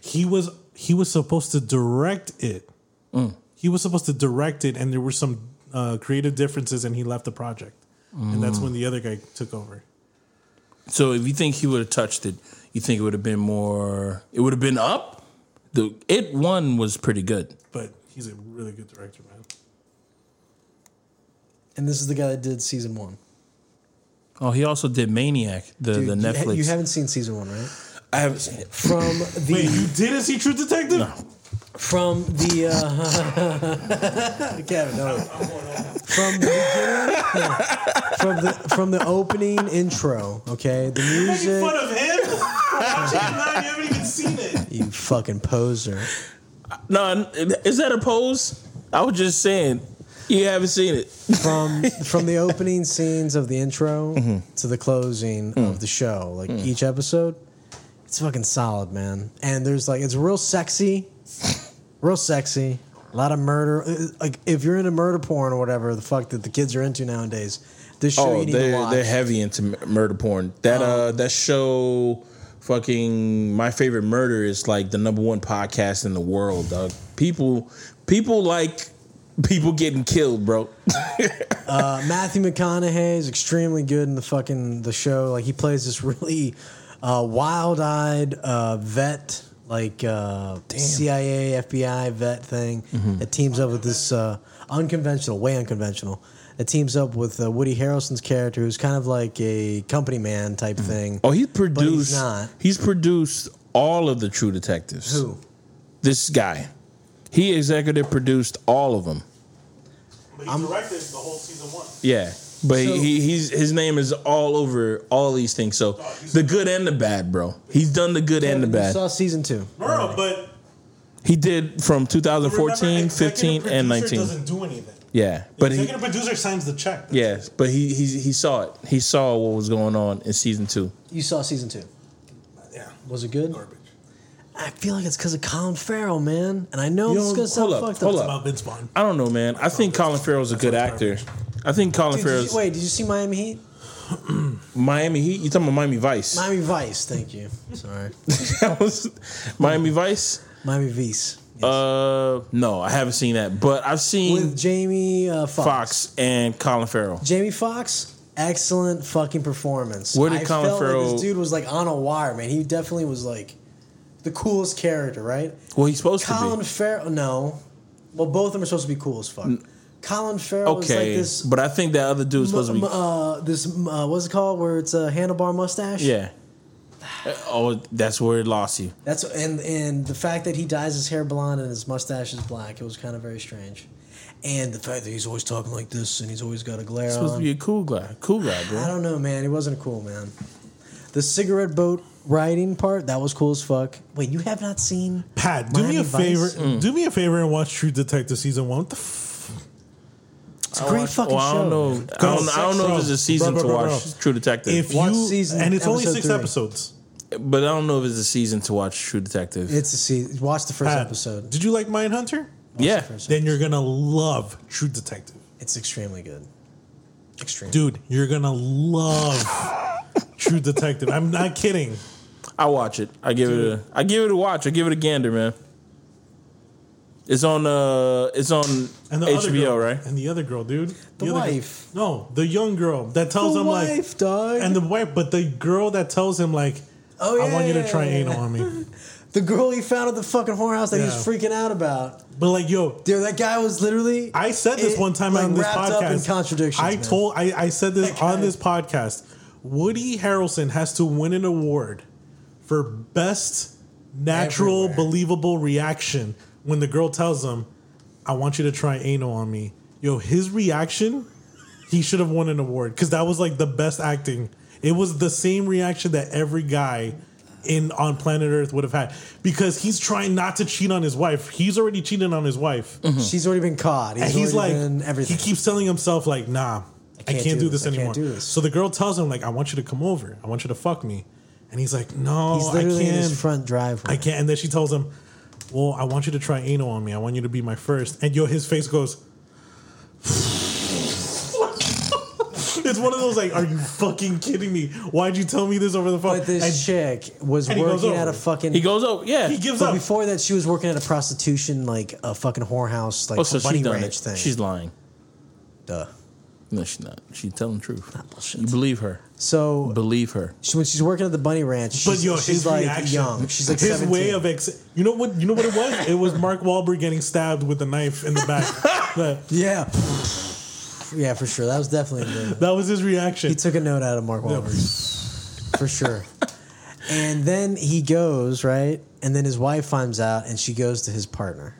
He was he was supposed to direct it. Mm. He was supposed to direct it, and there were some uh, creative differences, and he left the project. And that's Mm. when the other guy took over. So, if you think he would have touched it, you think it would have been more? It would have been up. The it one was pretty good. But he's a really good director, man. And this is the guy that did season one. Oh, he also did Maniac, the Dude, the you, Netflix. you haven't seen season one, right? I haven't seen it. From the Wait, you didn't see True Detective? from the uh, [laughs] Kevin, no. from the beginning, from the from the opening intro. Okay, the Making music. fun of him? [laughs] Watching it now, you haven't even seen it. Fucking poser. No, is that a pose? I was just saying. You haven't seen it. From [laughs] from the opening scenes of the intro Mm-hmm. to the closing Mm. of the show, like each episode, it's fucking solid, man. And there's like it's real sexy, real sexy. A lot of murder. Uh, Like if you're into murder porn or whatever the fuck that the kids are into nowadays, this show Oh, you need to watch. they're heavy into murder porn. That uh that show, fucking my favorite murder is like the number one podcast in the world, dog. People people like people getting killed, bro. [laughs] Uh, Matthew McConaughey is extremely good in the fucking the show. Like he plays this really uh, wild-eyed uh, vet, like uh, CIA, FBI vet thing that teams up with this uh, unconventional, way unconventional. That teams up with uh, Woody Harrelson's character, who's kind of like a company man type thing. Oh, he produced. not. He's produced all of the True Detectives. Who? This guy. He executive produced all of them. But he directed the whole season one. Yeah. But So- he, he's his name is all over all these things. So the good and the bad, bro. He's done the good and the You bad. saw season two. No, no, but He did from 2014, remember, 15, and 19. Doesn't do anything. Yeah, The but he executive producer signs the check. yeah, but he he he saw it. He saw what was going on in season two. You saw season two. Yeah. Was it good? Garbage. I feel like it's because of Colin Farrell, man. And I know You this is know, gonna sound hold up, fucked hold up. up. About Vince Vaughn. I don't know, man. I think Colin Farrell's a good actor. I think Colin Dude, did Farrell's you, wait, did you see Miami Heat? [clears throat] Miami Heat. You talking about Miami Vice? Miami Vice, thank you. Sorry. [laughs] That was Miami Vice. Miami Vice. Yes. Uh, no, I haven't seen that, but I've seen With Jamie uh, Foxx. Fox and Colin Farrell. Jamie Foxx, excellent fucking performance. Where did I Colin felt Farrell- like this dude was like on a wire, man. He definitely was like the coolest character, right? Well, he's supposed Colin to be. Colin Farrell, no. Well, both of them are supposed to be cool as fuck. Colin Farrell is like Okay, this. but I think that other dude's supposed to be. uh, this uh, what's it called? Where it's a handlebar mustache. Yeah, [sighs] Oh, that's where it lost you. That's and and the fact that he dyes his hair blonde and his mustache is black, it was kind of very strange. And the fact that he's always talking like this and he's always got a glare It's supposed on. to be a cool guy. Cool guy, bro. I don't know, man. He wasn't cool, man. The cigarette boat riding part that was cool as fuck. Wait, you have not seen Pat, do me a Vice? favor. Mm. Do me a favor and watch True Detective season one. What the f- It's a great oh, fucking well, I show. don't know. I don't, I don't know if it's a season bro, bro, to bro, watch bro. True Detective. if Watch you season- and it's only six three. episodes. but I don't know if it's a season to watch True Detective. It's a season. Watch the first Pat, episode. Did you like Mindhunter? yeah. Then you're gonna love True Detective, It's extremely good. Extreme. dude. You're gonna love [laughs] True Detective. I'm not kidding. I watch it. I give it a I give it a watch. I give it a gander, man. It's on uh it's on And the other HBO, girl, right? And the other girl, dude. The other girl- wife. no, the young girl that tells The him like, dog. and the wife, but the girl that tells him like, Oh, yeah. I want you to yeah. try anal on me. [laughs] the girl he found at the fucking whorehouse that he was freaking out about. But like, yo, Dude, that guy was literally. I said this it- one time like, on this wrapped podcast. Up in contradictions. I man. told I, I said this on this podcast. Woody Harrelson has to win an award for best natural, Everywhere. believable reaction when the girl tells him, "I want you to try anal on me." Yo, his reaction, he should have won an award because that was like the best acting. It was the same reaction that every guy in on planet Earth would have had because he's trying not to cheat on his wife. He's already cheating on his wife. Mm-hmm. She's already been caught. He's, And he's like, everything. he keeps telling himself like, nah, I can't, can't do do this, this. I can't anymore. do this. So the girl tells him like, I want you to come over. I want you to fuck me. And he's like, no, He's I can't. his front driveway. I can't. And then she tells him, well, I want you to try anal on me. I want you to be my first. And yo, his face goes. [laughs] it's one of those like, are you fucking kidding me? Why'd you tell me this over the phone? But this And chick was and working at a fucking. He goes, oh yeah. he gives but up. before that, she was working at a prostitution, like a fucking whorehouse, like oh, so bunny ranch it. thing. She's lying. Duh. No, she's not. She's telling the truth. Not bullshit. You believe her. So Believe her. she, when she's working at the bunny ranch, she's, But yo, she's like reaction, young. She's like his 17. way of ex- you know what you know what it was? it was Mark Wahlberg getting stabbed with a knife in the back. That- [laughs] yeah, yeah, for sure. That was definitely the. [laughs] that was his reaction. He took a note out of Mark Wahlberg, for sure. And then he goes right, and then his wife finds out, and she goes to his partner,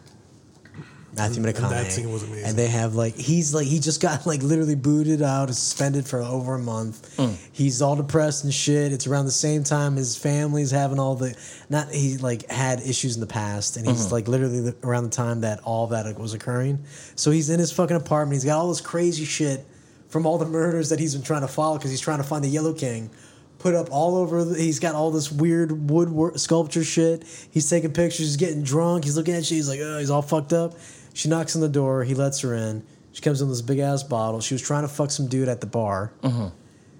Matthew And- and McConaughey. that scene was amazing. And they have like he's like he just got like literally booted out, suspended for over a month. Mm. He's all depressed and shit. It's around the same time his family's having all the not he like had issues in the past, and he's Mm-hmm. like literally the, around the time that all that was occurring. So he's in his fucking apartment. He's got all this crazy shit from all the murders that he's been trying to follow because he's trying to find the Yellow King. Put up all over. The, he's got all this weird woodwork sculpture shit. He's taking pictures. He's getting drunk. He's looking at shit. He's like, oh, he's all fucked up. She knocks on the door. He lets her in. She comes in with this big ass bottle. She was trying to fuck some dude at the bar.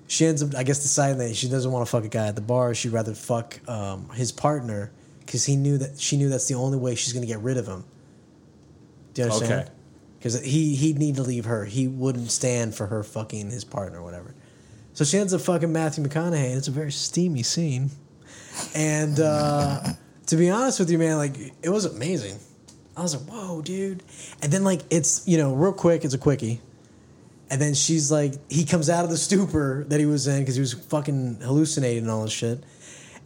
She ends up, I guess, deciding that she doesn't want to fuck a guy at the bar. She'd rather fuck um, his partner because he knew that she knew that's the only way she's gonna get rid of him. Do you understand? Okay. Because he he'd need to leave her. He wouldn't stand for her fucking his partner or whatever. So she ends up fucking Matthew McConaughey, and it's a very steamy scene. And uh, to be honest with you, man, like it was amazing. I was like, whoa, dude. And then like it's you know real quick, it's a quickie. And then she's like, he comes out of the stupor that he was in because he was fucking hallucinating and all this shit.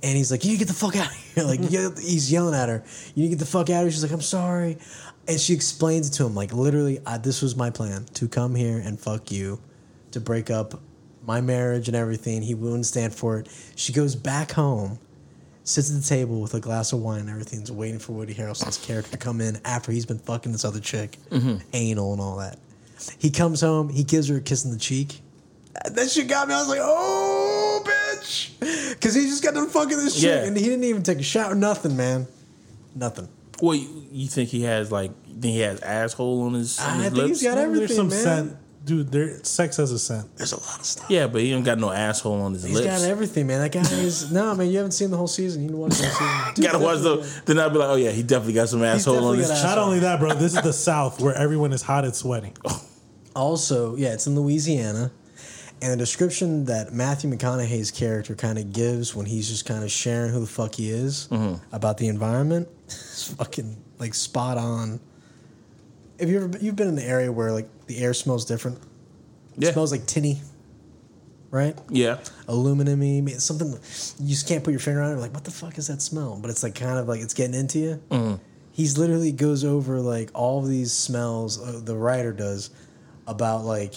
And he's like, you need to get the fuck out of here. [laughs] Like, mm-hmm. yeah, he's yelling at her. You need to get the fuck out of here. She's like, I'm sorry. And she explains it to him, like, literally, I, this was my plan to come here and fuck you, to break up my marriage and everything. He wouldn't stand for it. She goes back home, sits at the table with a glass of wine and everything's waiting for Woody Harrelson's character to come in after he's been fucking this other chick, mm-hmm. anal and all that. He comes home, he gives her a kiss on the cheek. That shit got me. I was like, oh, bitch. Because he just got done fucking this chick. Yeah. And he didn't even take a shower. Nothing, man. Nothing. Well, you, you think he has like? You think he has asshole on his, on I his think lips? he's got There's everything, some man. scent, dude. There, sex has a scent. There's a lot of stuff. yeah, but he don't got no asshole on his He's lips. got everything, man. That guy [laughs] is. no, man, you haven't seen the whole season. You need to watch the whole season. [laughs] Dude, Gotta watch definitely- the. Then I'd be like, oh yeah, he definitely got some asshole on definitely his. got Not only that, bro. This is the [laughs] South where everyone is hot and sweaty. Oh. Also, yeah, it's in Louisiana. And the description that Matthew McConaughey's character kind of gives when he's just kind of sharing who the fuck he is mm-hmm. about the environment is fucking like spot on. Have you ever you've been in an area where like the air smells different? It Yeah. smells like tinny, right? Yeah. Aluminum-y, something you just can't put your finger on it. Like, what the fuck is that smell? But it's like kind of like it's getting into you. Mm-hmm. He's literally goes over like all of these smells. Uh, the writer does about like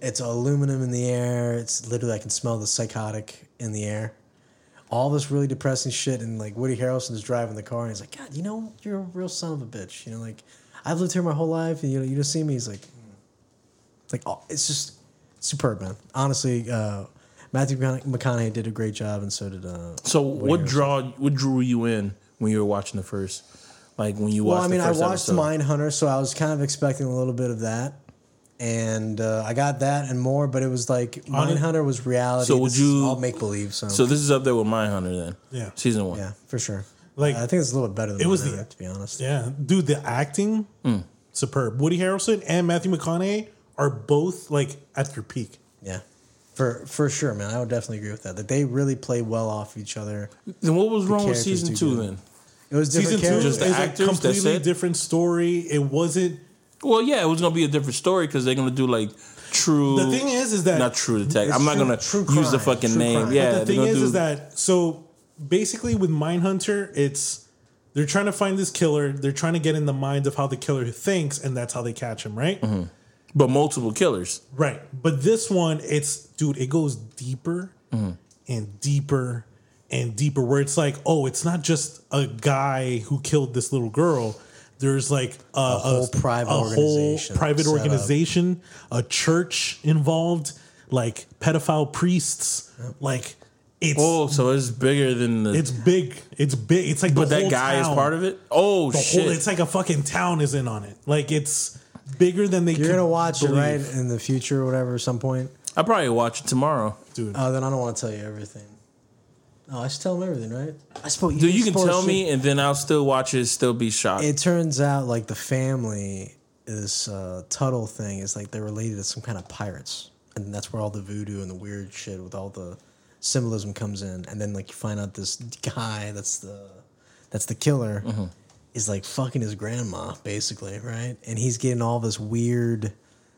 it's aluminum in the air. It's literally I can smell the psychotic in the air. All this really depressing shit, and like Woody Harrelson is driving the car, and he's like, "God, you know, you're a real son of a bitch." You know, like I've lived here my whole life, and you know, you just see me. He's like, it's like oh, it's just superb, man. Honestly, uh, Matthew McConaughey did a great job, and so did. Uh, So what draw what drew you in when you were watching the first? Like when you Well, watched I mean, I watched episode? Mindhunter, so I was kind of expecting a little bit of that, and uh, I got that and more. But it was like On Hunter was reality. So would you- all make believe? So, So this is up there with Mindhunter then. Yeah. Season one. yeah, for sure. Like- I think it's a little bit better than It was Mindhunter, the- to be honest. Yeah, dude, the acting Mm. superb. Woody Harrelson and Matthew McConaughey are both like at their peak. Yeah, for for sure, man. I would definitely agree with that. That they really play well off each other. Then what was wrong with season two good. then? It was different Season two. Just the is a actors, that's completely it? different story. It wasn't. Well, yeah, it was gonna be a different story because they're gonna do like true. The thing is, is that not true detective. It's I'm not true- gonna true use the fucking name. crime. Yeah, But the thing is, do- is that so basically with Mindhunter, it's they're trying to find this killer. They're trying to get in the mind of how the killer thinks, and that's how they catch him, right? Mm-hmm. but multiple killers. Right. But this one, it's dude, it goes deeper Mm-hmm. and deeper and deeper. Where it's like, oh, it's not just a guy who killed this little girl. There's like a, whole private a organization whole private set up. organization, a church involved, like pedophile priests. Like it's Oh, so it's bigger than the. it's big. It's big. It's like but the that whole guy is part of it. Oh The shit! whole, it's like a fucking town is in on it. Like it's bigger than they. You're could gonna watch it right in the future or whatever, at some point. I'll probably watch it tomorrow. dude. Oh, then I don't want to tell you everything. Oh, I should tell him everything, right? I suppose. Dude, you can tell shit. me, and then I'll still watch it. Still be shocked. It turns out like the family, this uh, Tuttle thing is like they're related to some kind of pirates, and that's where all the voodoo and the weird shit with all the symbolism comes in. And then like you find out this guy that's the that's the killer Mm-hmm. is like fucking his grandma basically, right? And he's getting all this weird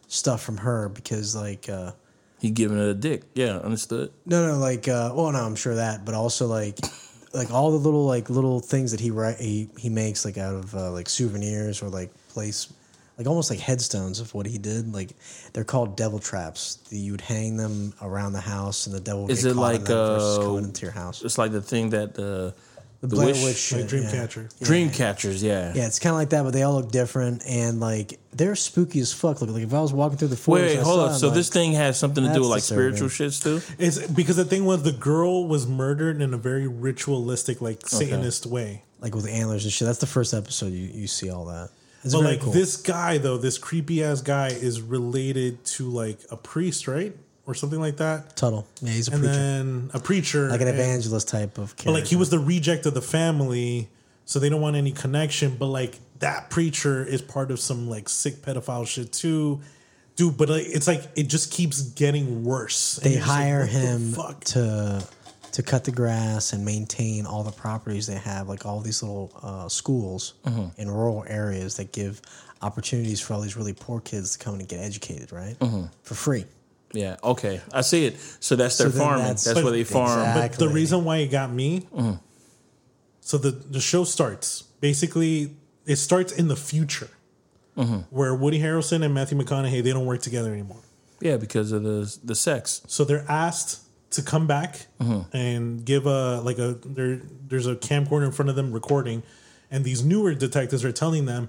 stuff from her because like. uh he giving it a dick. Yeah, understood. No, no, like, uh, well, no, I'm sure that, but also like, like all the little like little things that he write he he makes like out of uh, like souvenirs or like place, like almost like headstones of what he did. Like they're called devil traps. You'd hang them around the house, and the devil would Is get it caught in like, them uh, going into your house. It's like the thing that uh, The, the Blair Witch- Witch, like shit, Dreamcatcher. Yeah. Dream Catchers. Yeah. Yeah, it's kind of like that, but they all look different, and like they're spooky as fuck. Look, like if I was walking through the forest, Wait, wait, hold saw up. So like, this thing has something to do with like spiritual disturbing. shits too. It's because the thing was the girl was murdered in a very ritualistic, like Satanist way. like with antlers and shit. That's the first episode you, you see all that. It's But like cool. this guy though, this creepy ass guy is related to like a priest, right, or something like that. Tuttle, yeah, he's a And preacher. then a preacher, like an and- evangelist type of character. But like he was the reject of the family, so they don't want any connection. But like that preacher is part of some like sick pedophile shit too, dude. But like it's like it just keeps getting worse. They like, hire the him fuck? to to cut the grass and maintain all the properties they have, like all these little uh, schools Mm-hmm. in rural areas that give opportunities for all these really poor kids to come in and get educated, right, Mm-hmm. for free. Yeah. Okay. I see it. So that's their So farming. that's- That's, where they farm. Exactly. But the reason why it got me, Mm-hmm. so the the show starts basically. It starts in the future, Mm-hmm. where Woody Harrelson and Matthew McConaughey they don't work together anymore. Yeah, because of the the sex. So they're asked to come back uh-huh. and give a like a there. There's a camcorder in front of them recording, and these newer detectives are telling them,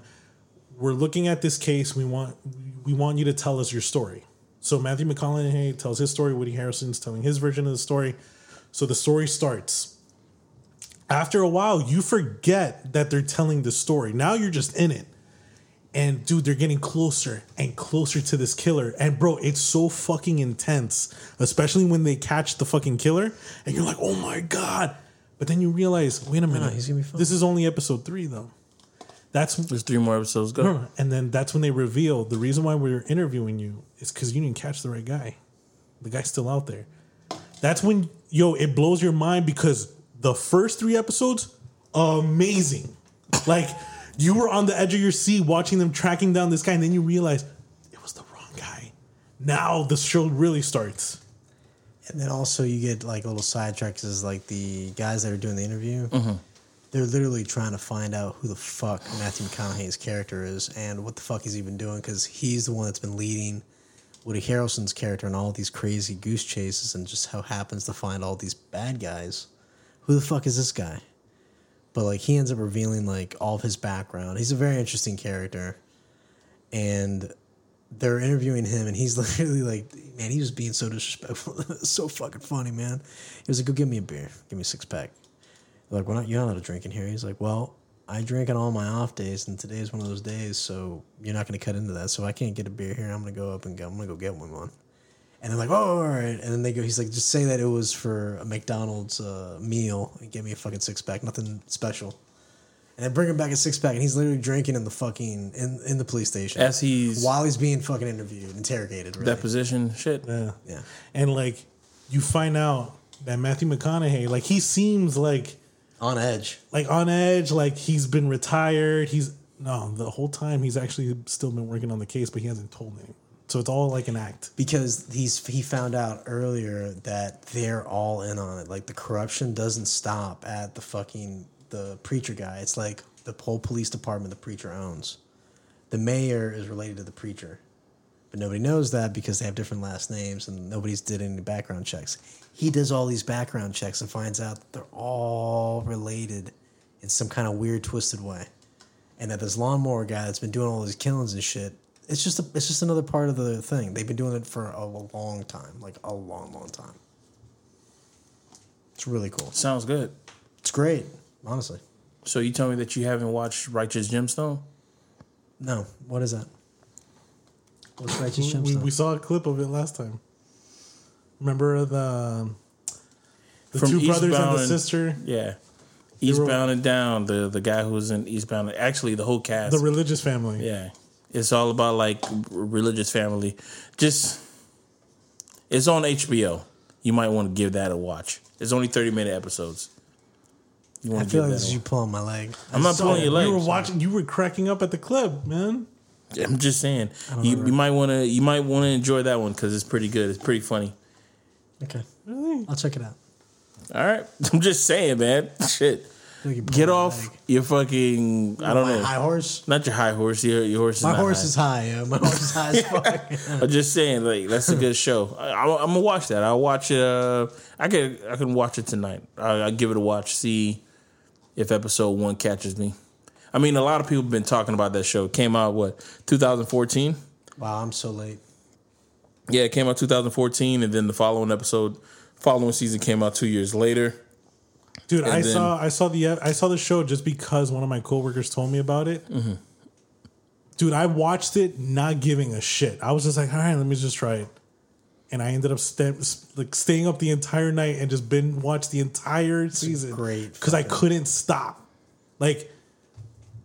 "We're looking at this case. We want we want you to tell us your story." So Matthew McConaughey tells his story. Woody Harrelson's telling his version of the story. So the story starts. After a while, you forget that they're telling the story. Now you're just in it. And dude, they're getting closer and closer to this killer. And bro, it's so fucking intense, especially when they catch the fucking killer and you're like, oh my God. But then you realize, wait a minute, he's gonna be fine. this is only episode three though. That's There's three more episodes go. and then that's when they reveal the reason why we're interviewing you is because you didn't catch the right guy. The guy's still out there. That's when yo, it blows your mind because the first three episodes, amazing. Like you were on the edge of your seat watching them tracking down this guy, and then you realize it was the wrong guy. Now the show really starts. And then also you get like little sidetracks is like the guys that are doing the interview. Mm-hmm. They're literally trying to find out who the fuck Matthew McConaughey's character is and what the fuck he's even doing because he's the one that's been leading Woody Harrelson's character in all these crazy goose chases and just how happens to find all these bad guys. Who the fuck is this guy? But like he ends up revealing like all of his background. He's a very interesting character, and they're interviewing him, and he's [laughs] literally like, man, he was being so disrespectful. [laughs] So fucking funny, man. He was like, go get me a beer, give me a six pack. They're like, not, you're not allowed to drink in here. He's like, well, I drink on all my off days, and today's one of those days, so you're not going to cut into that. So I can't get a beer here. I'm going to go up and go. I'm going to go get one. one. And they're like, oh, all right. And then they go, he's like, just say that it was for a McDonald's uh, meal and give me a fucking six pack, nothing special. And then bring him back a six pack, and he's literally drinking in the fucking in, in the police station As he's while he's being fucking interviewed, interrogated. Really. deposition shit. Yeah. yeah, And like you find out that Matthew McConaughey, like he seems like on edge. like on edge, like he's been retired. He's no, the whole time he's actually still been working on the case, but he hasn't told anyone. So it's all like an act. because he's he found out earlier that they're all in on it. Like the corruption doesn't stop at the fucking the preacher guy. It's like the whole police department the preacher owns. The mayor is related to the preacher, but nobody knows that because they have different last names and nobody's did any background checks. He does all these background checks and finds out that they're all related in some kind of weird twisted way, and that this lawnmower guy that's been doing all these killings and shit it's just a, it's just another part of the thing. They've been doing it for a long time, like a long, long time. It's really cool. Sounds good. It's great, honestly. So you tell me that you haven't watched Righteous Gemstone? No, what is that? What's [laughs] Righteous We, Gemstone? we saw a clip of it last time. Remember the the From two brothers and Eastbound the and- sister, Yeah. were- Eastbound and Down, the the guy who was in Eastbound, actually the whole cast. the religious family. yeah. It's all about like religious family. Just it's on HBO. You might want to give that a watch. It's only 30 minute episodes. You I to feel give like that this is you pulling my leg. I'm, not pulling your leg. You were watching. You were cracking up at the clip, man. I'm just saying. You, you might want to you might want to enjoy that one cuz it's pretty good. It's pretty funny. Okay, Really? I'll check it out. All right. [laughs] I'm just saying, man. [laughs] Shit. Like Get off leg. your fucking I don't My know. high horse. Not your high horse. Your your horse is My horse high. is high. Yeah. My horse is high as [laughs] fuck. I'm just saying, like that's a good show. I, I'm gonna watch that. I'll watch it. Uh, I can I can watch it tonight. I, I'll give it a watch. See if episode one catches me. I mean, a lot of people have been talking about that show. It came out what 2014. wow, I'm so late. Yeah, it came out 2014, and then the following episode, following season came out two years later. Dude, And I then- saw I saw the I saw the show just because one of my coworkers told me about it. Mm-hmm. Dude, I watched it not giving a shit. I was just like, all right, let me just try it, and I ended up sta- like staying up the entire night and just been watched the entire season. great because I couldn't stop. Like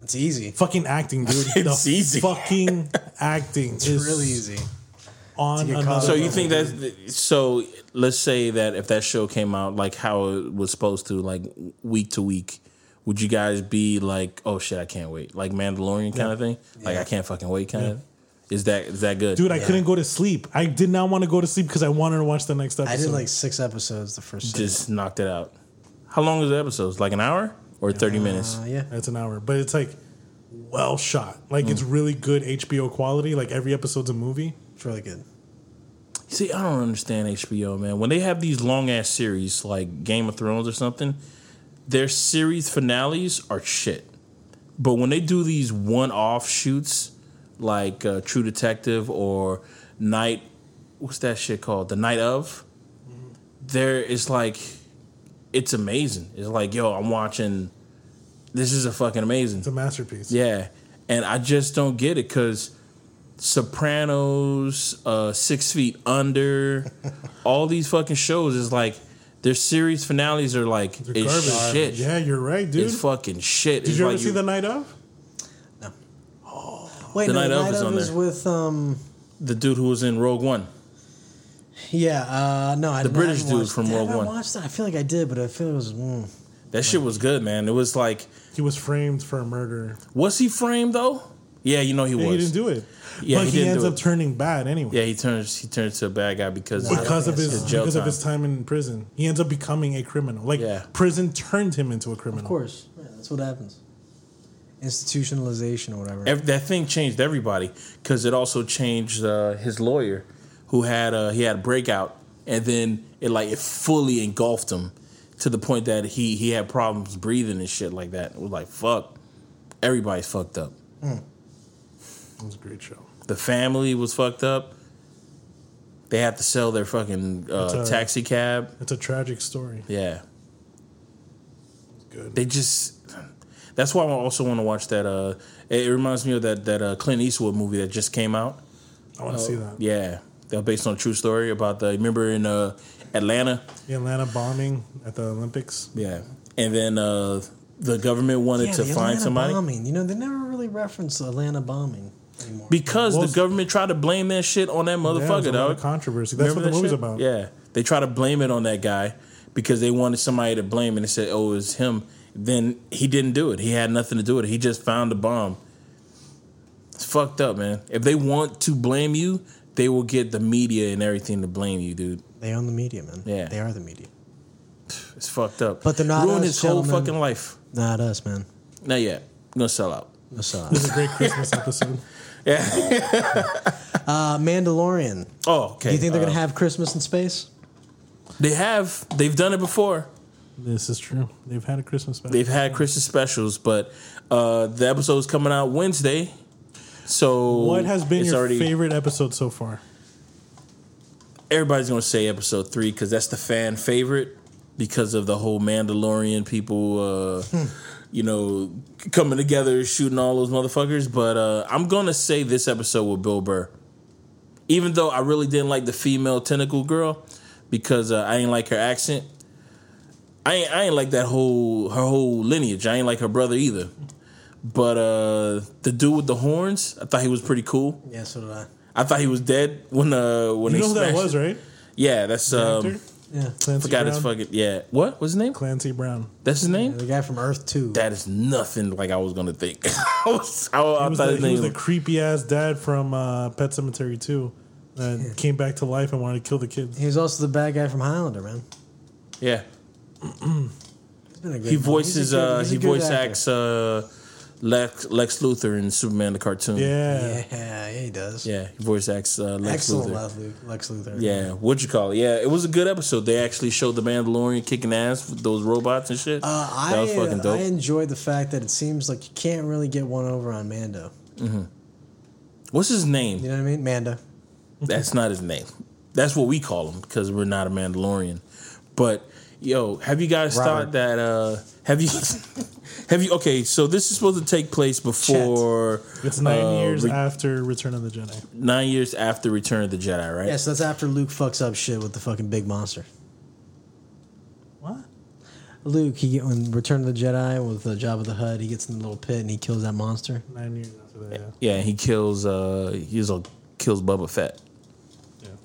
It's easy. fucking acting, dude. [laughs] It's the easy. Fucking acting [laughs] It's is really easy. On another. So you think that's so? Let's say that if that show came out like how it was supposed to, like week to week, would you guys be like, "Oh shit, I can't wait," like Mandalorian kind of thing? Like I can't fucking wait, kind of. Is that is that good, Dude, I Yeah. couldn't go to sleep. I did not want to go to sleep because I wanted to watch the next episode. I did like six episodes the first season. Just knocked it out. How long is the episodes? Like an hour or thirty minutes? Uh, yeah. That's an hour, but it's like well shot. Like Mm. it's really good HBO quality. Like every episode's a movie. It's really good. See, I don't understand HBO, man. When they have these long ass series like Game of Thrones or something, their series finales are shit. But when they do these one off shoots like uh, True Detective or Night, what's that shit called? The Night of? There is like, it's amazing. It's like, yo, I'm watching, this is a fucking amazing. It's a masterpiece. Yeah, and I just don't get it because Sopranos, uh, Six Feet Under, [laughs] all these fucking shows is like their series finales are like They're it's garbage. shit. Yeah, you're right, dude. It's fucking shit. Did It's you ever like see the night of? No. Oh, Wait, The no, Night the of Night is on there. with um. the dude who was in Rogue One? Yeah, uh, no, I The did not- I British dude watched- from Damn, Rogue I One. watched that. I feel like I did, but I feel it was. Mm. That shit was good, man. It was like, He was framed for a murder. was he framed though? Yeah, you know he Yeah, was. he didn't do it. Yeah, but he he, ends up turning bad anyway. Yeah, he turns he turns to a bad guy because Because of his, his jail because time. of his time in prison, he ends up becoming a criminal. Like Yeah. prison turned him into a criminal. Of course, yeah, that's what happens. Institutionalization or whatever. Ev- that thing changed everybody because it also changed uh, his lawyer, who had a, he had a breakout, and then it like it fully engulfed him to the point that he he had problems breathing and shit like that. It was like fuck, everybody's fucked up. It was a great show. The family was fucked up. They had to sell their fucking uh, It's a- taxi cab. It's a tragic story. Yeah, Good. they just. That's why I also want to watch that. Uh, it reminds me of that that uh, Clint Eastwood movie that just came out. I want to see that. Yeah, they're based on a true story about the. Remember in uh, Atlanta? The Atlanta bombing at the Olympics. Yeah, and then uh, the government wanted yeah, to the find Atlanta somebody bombing. You know, they never really reference the Atlanta bombing anymore. because Well, the government tried to blame that shit on that Yeah, there's motherfucker, a lot dog. controversy. That's Remember what the that movie's shit? about. Yeah, they try to blame it on that guy because they wanted somebody to blame, and they said, "Oh, it was him." Then he didn't do it. He had nothing to do with it. He just found the bomb. It's fucked up, man. If they want to blame you, they will get the media and everything to blame you, dude. They own the media, man. Yeah. They are the media. It's fucked up. But they're not ruined us, his whole gentlemen. fucking life. Not us, man. Not yet. gonna sell out. That's, uh, This is a great Christmas episode. [laughs] Yeah. [laughs] uh, Mandalorian. Oh, okay. Do you think they're Uh, gonna have Christmas in space? They have. They've done it before. This is true. They've had a Christmas special. They've had Christmas specials, but uh, the is coming out Wednesday. So What has been it's your already, favorite episode so far? Everybody's gonna say episode three because that's the fan favorite because of the whole Mandalorian people, uh, you know, coming together shooting all those motherfuckers. But uh, I'm gonna say this episode with Bill Burr, even though I really didn't like the female tentacle girl because uh, I ain't like her accent. I ain't, I ain't like that whole her whole lineage. I ain't like her brother either. But uh, the dude with the horns, I thought he was pretty cool. Yeah, so did I. I thought he was dead when uh when You know who that was, it. right? Yeah, that's um. Actor? Yeah. Clancy Forgot Brown. his fucking yeah. What? was his name? Clancy Brown. That's his name. The guy from Earth 2. That is nothing like I was gonna think. [laughs] I was. I, I He was, thought the, his he was the creepy ass dad from uh, Pet Sematary 2 that came back to life and wanted to kill the kids. He was also the bad guy from Highlander, man. yeah, [clears throat] He's been a good he voices. good- uh He voice actor. acts. uh Lex Lex Luthor in Superman the cartoon. Yeah. Yeah, yeah, he does. Yeah, he voice acts uh, Lex Excellent Luthor. Lex Luthor. Lex Luthor. Yeah, what you call it? Yeah, it was a good episode. They actually showed the Mandalorian kicking ass with those robots and shit. Uh, I, that was fucking dope. I enjoyed the fact that it seems like you can't really get one over on Mando. What's his name? You know what I mean? Mando. That's not his name. That's what we call him because we're not a Mandalorian. But yo, have you guys Robert. thought that? uh Have you? [laughs] have you? Okay, so this is supposed to take place before It's nine uh, years Re- after Return of the Jedi. nine years after Return of the Jedi, right? Yeah, so that's after Luke fucks up shit with the fucking big monster. What? Luke, he when Return of the Jedi with the Jabba the Hutt, he gets in the little pit and he kills that monster. Nine years after that, yeah. Yeah, he kills. uh He also kills Boba Fett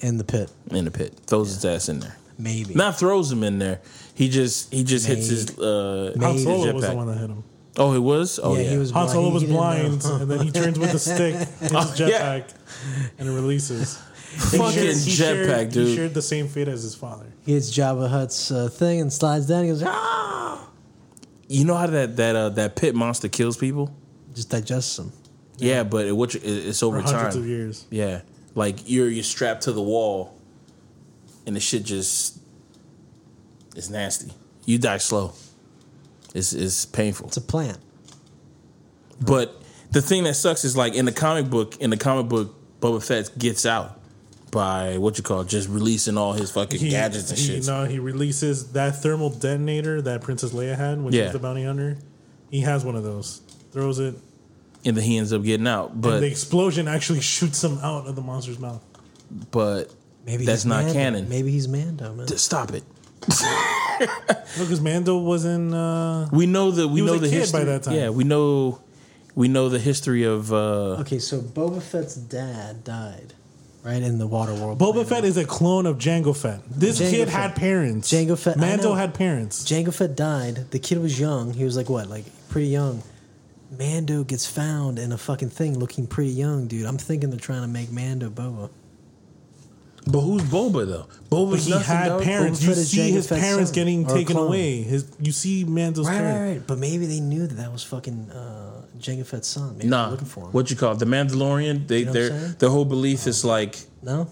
In the pit, in the pit. Throws his ass in there. Maybe. Not throws him in there. He just he just hits his. uh Han Solo was the one that hit him. Oh, it was. Oh Yeah, yeah, he was- Han blind. Solo was blind, and then he turns with the stick, [laughs] hits his Oh, [laughs] yeah. jetpack, and it releases. fucking He shared- jetpack, He dude. shared the same fate as his father. He hits Jabba the Hutt's uh, thing and slides down. He goes, ah! You know how that that uh, that pit monster kills people? Just digests him. Yeah, but it, which it's For over hundreds of years. Yeah, like you're you're strapped to the wall, and the shit just is nasty. You die slow. It's it's painful. It's a plant. But the thing that sucks is like in the comic book. In the comic book, Boba Fett gets out by what you call it, just releasing all his fucking He, gadgets and he, shit. No, he releases that thermal detonator that Princess Leia had when she was the bounty hunter. He has one of those. Throws it, and then he ends up getting out. But and the explosion actually [laughs] shoots him out of the monster's mouth. but Maybe that's he's not Mando. canon. Maybe he's Mando, man. Just stop it. [laughs] No, because Mando was in. Uh, We know the we He was know a the kid by history. that time. Yeah, we know we know the history of. uh Okay, so Boba Fett's dad died, right in the water world. Boba planet. Fett is a clone of Jango Fett. This Jango kid Fett. had parents. Jango Fett- Mando had parents. Jango Fett died. The kid was young. He was like what, like pretty young. Mando gets found in a fucking thing looking pretty young, dude. I'm thinking they're trying to make Mando Boba. But who's Boba though? But Boba's he nothing, had dog. parents. Boba You see his parents son, getting taken away. His you see Mando's Right, parents. right, right. But maybe they knew that that was fucking uh, Jango Fett's son. Maybe Nah, looking for him. what you call it? the Mandalorian? They You know their their whole belief is like No,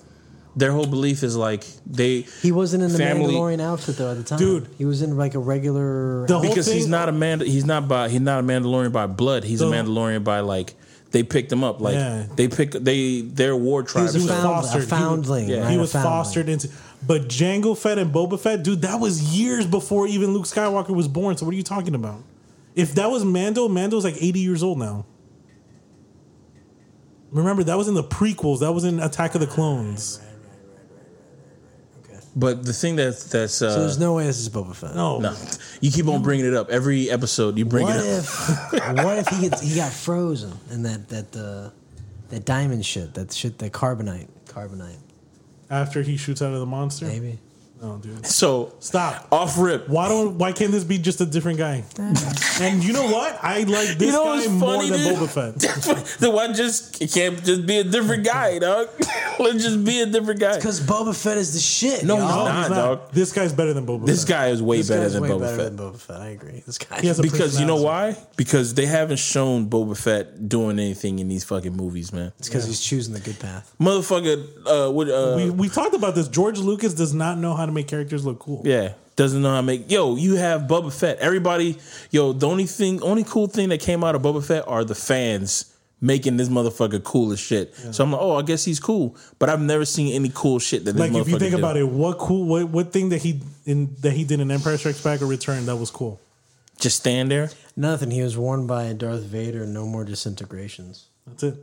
their whole belief is like they he wasn't in the Family- Mandalorian outfit though at the time, Dude. He was in like a regular. The whole because he's not a man. He's not by. He's not a Mandalorian by blood. He's a Mandalorian by like they picked him up. Like Yeah. they pick they their war he tribe. was a, was found, fostered. a He was- yeah. he was foundling. fostered into. But Jango Fett and Boba Fett, dude, that was years before even Luke Skywalker was born. So what are you talking about? If that was Mando, Mando's like 80 years old now. Remember, that was in the prequels. That was in Attack of the Clones. Okay. But the thing that that's uh, So there's no way this is Boba Fett. No. no, you keep on bringing it up every episode. You bring What it up. if? [laughs] what if he gets, he got frozen in that that uh, that diamond shit, that shit, that carbonite, carbonite, After he shoots out of the monster? maybe. No, dude. So Stop. off rip. Why don't? Why can't this be just a different guy? and you know what? I like this You know guy what's more funny, than dude? Boba Fett. [laughs] then why just it can't just be a different guy, dog? [laughs] Let's just be a different guy. Because Boba Fett is the shit. No, y'all. he's No, not, he's dog. This guy's better than Boba. Fett. This Fett. guy is way This better guy's than way Boba better Fett. than Boba Fett. I agree. This guy. He has a Because you know why? Because they haven't shown Boba Fett doing anything in these fucking movies, man. It's because he's choosing the good path. Motherfucker, uh, what, uh, We we talked about this. George Lucas does not know how to make characters look cool. yeah, doesn't know how to make. Yo, you have Boba Fett. Everybody, yo, the only thing, only cool thing that came out of Boba Fett are the fans making this motherfucker cool as shit. So I'm like, oh, I guess he's cool, but I've never seen any cool shit that this Like if you think do. about it, what cool what what thing that he in that he did in Empire Strikes Back or Return that was cool? just stand there. Nothing. He was warned by Darth Vader. No more disintegrations. That's it.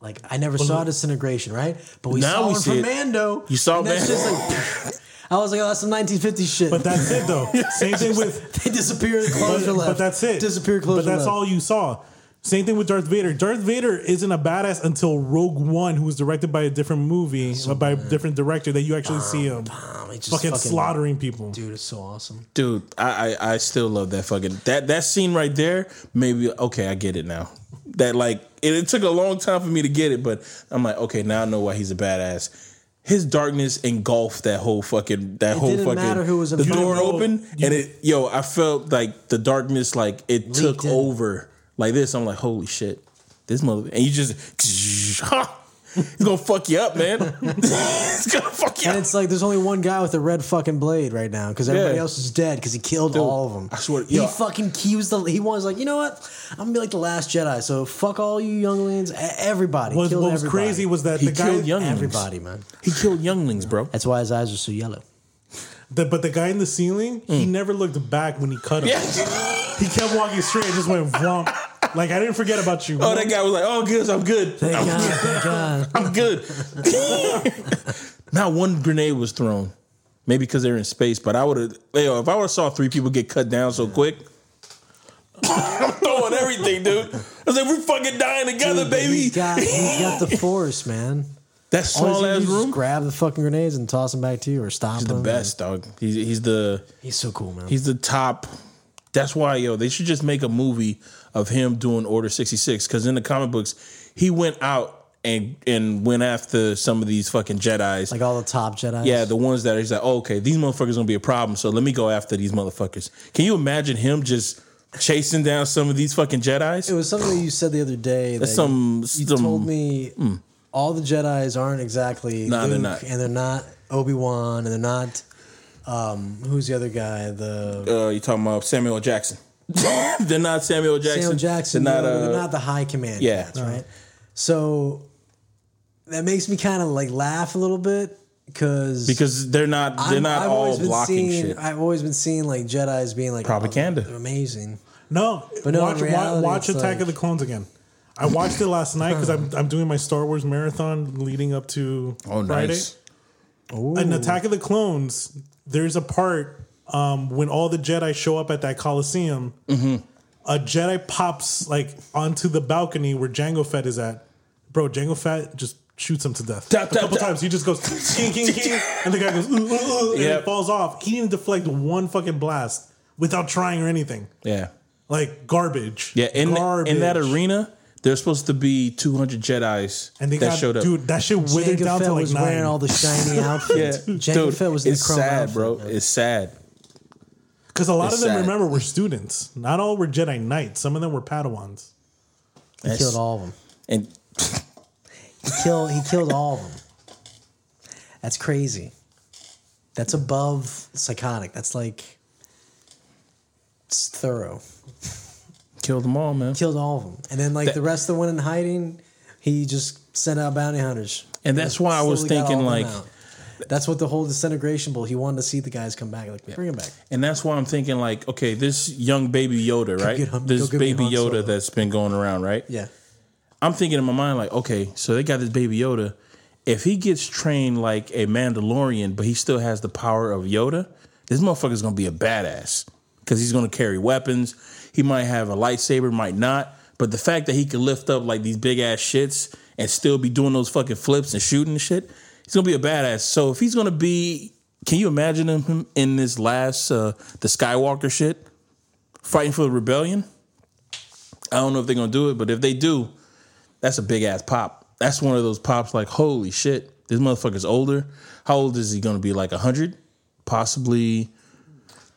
But like, I never saw disintegration, right? But we Now saw we one see from it. Mando. You saw that's Mando. just like. [laughs] I was like, oh, that's some 1950 shit. But that's it though. [laughs] Same thing with [laughs] they disappear. but, Closure left. but that's it. Disappear. Closure But that's left. all you saw. Same thing with Darth Vader. Darth Vader isn't a badass until Rogue One, who was directed by a different movie, or uh, by a different director, that you actually see him he just fucking, slaughtering people. Dude, it's so awesome. Dude, I, I I still love that fucking that that scene right there. Maybe okay, I get it now. That like it, it took a long time for me to get it, but I'm like, okay, now I know why he's a badass. His darkness engulfed that whole fucking that whole didn't fucking matter who was in the door him. open and it yo I felt like the darkness like it took in. over like this. I'm like, holy shit, this mother and you just [laughs] he's gonna fuck you up, man. [laughs] he's gonna fuck you And up. it's like there's only one guy with a red fucking blade right now because everybody Yeah. else is dead because he killed all of them. I swear- he yo. fucking he was the he was like you know what I'm gonna be like the last Jedi so fuck all you younglings e- everybody What, killed what was everybody. crazy was that He the guy, killed younglings. everybody man He killed younglings, bro. that's why his eyes are so yellow the, but the guy in the ceiling, he mm. never looked back when he cut him. Yeah. He kept walking straight and just went vomp. [laughs] Like I didn't forget about you. Oh, that guy was like, "Oh, good, I'm good, thank I'm, God thank God [laughs] I'm good." [laughs] Not one grenade was thrown. Maybe because they're in space, but I would have. Yo, if I would have saw three people get cut down so quick, [laughs] I'm throwing everything, dude. I was like, "We're fucking dying together, Dude, baby." he's got he's got the force man that all small he's ass gonna do room. just grab the fucking grenades and toss them back to you or stop He's the them best, dog. He's he's the he's so cool man he's the top. That's why, yo, they should just make a movie of him doing Order sixty six. Because in the comic books, he went out and and went after some of these fucking Jedi's. like all the top Jedi's. Yeah, the ones that are he's like, oh, okay, these motherfuckers gonna be a problem, so let me go after these motherfuckers. Can you imagine him just chasing down some of these fucking Jedi's? It was something that you said the other day. That's that some- You, you some- told me all the Jedi's aren't exactly Nah, Luke, they're not. and they're not Obi Wan, and they're not. Um, who's the other guy? The Uh, you talking about Samuel Jackson? [laughs] they're not Samuel Jackson. Samuel Jackson. They're not. no, uh, they're not the High Command. yeah. cats, right. So that makes me kind of like laugh a little bit because because they're not. They're not all blocking seeing, shit. I've always been seeing like Jedi's being like Propaganda. oh, amazing. No, But no, watch, reality, watch it's Attack like- of the Clones again. I watched it last night because I'm I'm doing my Star Wars marathon leading up to oh, Friday. nice. In Attack of the Clones, there's a part um, when all the Jedi show up at that Coliseum. Mm-hmm. A Jedi pops like onto the balcony where Jango Fett is at. Bro, Jango Fett just shoots him to death Tap, a tap, couple tap. times. He just goes [laughs] king, king, king, and the guy goes, "Ooh, ooh, ooh," and Yep. it falls off. He didn't deflect one fucking blast without trying or anything. Yeah. like garbage. Yeah, in garbage. in that arena, there's supposed to be 200 Jedi's and they that got showed up. dude. That shit withered Jango down Fett to like was nine. wearing all the shiny [laughs] yeah, outfits. Jango dude, Fett was in it's the chrome sad, outfit, bro. man. It's sad. Because a lot It's of them, sad. remember, were students. Not all were Jedi Knights. Some of them were Padawans. He That's- killed all of them. And He killed. He killed all of them. That's crazy. That's above psychotic. That's like it's thorough. killed them all, man. Killed all of them, and then like That- the rest of the one in hiding, he just sent out bounty hunters. And that's why I was Slowly got thinking, of them like- out. That's what the whole disintegration bull. He wanted to see the guys come back. Like bring him back. And that's why I'm thinking, like, okay, this young baby Yoda, right? him- this go get me baby Yoda Solo. that's been going around, right? Yeah. I'm thinking in my mind, like, okay, so they got this baby Yoda. If he gets trained like a Mandalorian, but he still has the power of Yoda, this motherfucker's gonna be a badass because he's gonna carry weapons. He might have a lightsaber, might not. But the fact that he can lift up like these big ass shits and still be doing those fucking flips and shooting and shit, he's gonna be a badass. So if he's gonna be, can you imagine him in this last uh, the Skywalker shit, fighting for the rebellion? I don't know if they're gonna do it, but if they do, that's a big ass pop. That's one of those pops like, holy shit, this motherfucker's older. How old is he gonna be? Like 100? Possibly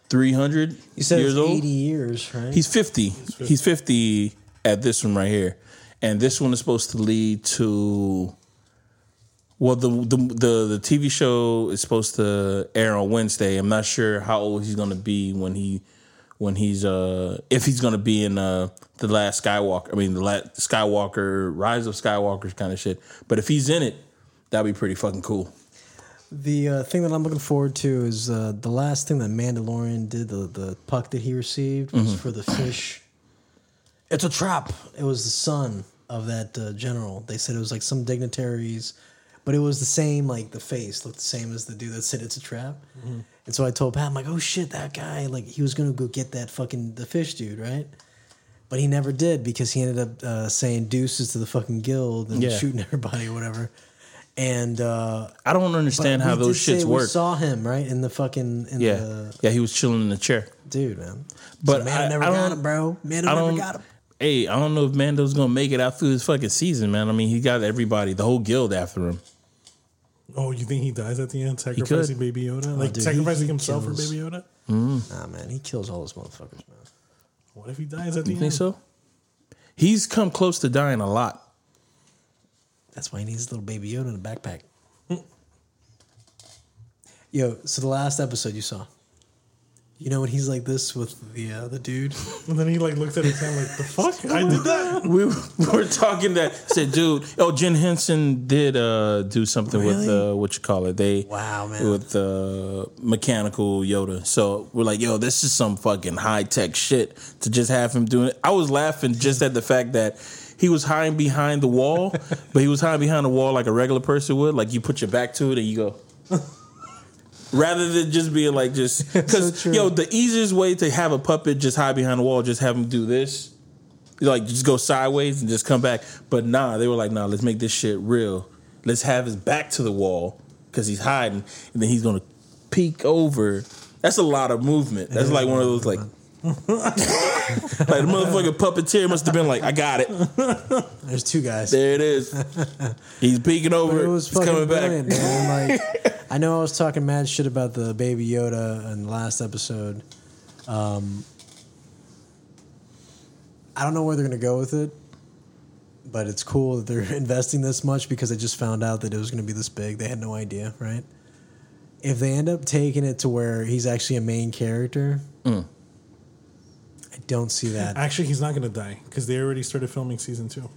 300 You said years old? eighty years, right? He's 50. He's 50 at this one right here. And this one is supposed to lead to well the the the, the TV show is supposed to air on Wednesday. I'm not sure how old he's going to be when he when he's uh if he's going to be in uh the last Skywalker. I mean the last Skywalker Rise of Skywalkers kind of shit. But if he's in it, that'd be pretty fucking cool. The uh, thing that I'm looking forward to is uh, the last thing that Mandalorian did. The the puck that he received was for the fish. It's a trap. It was the son of that uh, general. They said it was like some dignitaries, but it was the same. Like the face looked the same as the dude that said it's a trap. And so I told Pat, I'm like, oh shit, that guy. Like he was gonna go get that fucking the fish dude, right? But he never did because he ended up uh, saying deuces to the fucking guild and Yeah. shooting [laughs] everybody or whatever. And uh, I don't understand how we those shits we work. saw him right in the fucking in yeah. the yeah, he was chilling in the chair. dude, man. But so Mando I- never I got him, bro. Mando I never don't. got him. Hey, I don't know if Mando's gonna make it out through this fucking season, man. I mean, he got everybody, the whole guild after him. Oh, you think he dies at the end, sacrificing Baby Yoda? Like dude, he- sacrificing he himself kills. for Baby Yoda? Mm-hmm. Nah, man, he kills all those motherfuckers, man. What if he dies at the You end? You think so? He's come close to dying a lot. That's why he needs a little baby Yoda in a backpack. Yo, so the last episode you saw, you know when he's like this with the uh, the dude. [laughs] And then he like looked at his hand like, the [laughs] fuck? I did that? [laughs] We were talking that said, dude. Oh, Jim Henson did uh, do something with Really? uh, what you call it? They Wow, man. with uh, mechanical Yoda. So we're like, yo, this is some fucking high tech shit to just have him doing it. I was laughing just at the fact that. He was hiding behind the wall, but he was hiding behind the wall like a regular person would. Like you put your back to it and you go, rather than just being like just because [laughs] So yo the easiest way to have a puppet just hide behind the wall just have him do this like just go sideways and just come back. But nah they were like nah let's make this shit real. Let's have his back to the wall because he's hiding and then he's gonna peek over. That's a lot of movement. That's like one of those like [laughs] like the motherfucking puppeteer must have been like I got it There's two guys. there it is he's peeking over But it was fucking coming brilliant, back man. Like, [laughs] I know I was talking mad shit about the baby Yoda in the last episode. Um, I don't know where they're gonna go with it, but it's cool that they're [laughs] investing this much because they just found out that it was gonna be this big. They had no idea, right? If they end up taking it to where he's actually a main character, Mm. I don't see that. Actually, he's not going to die because they already started filming season two.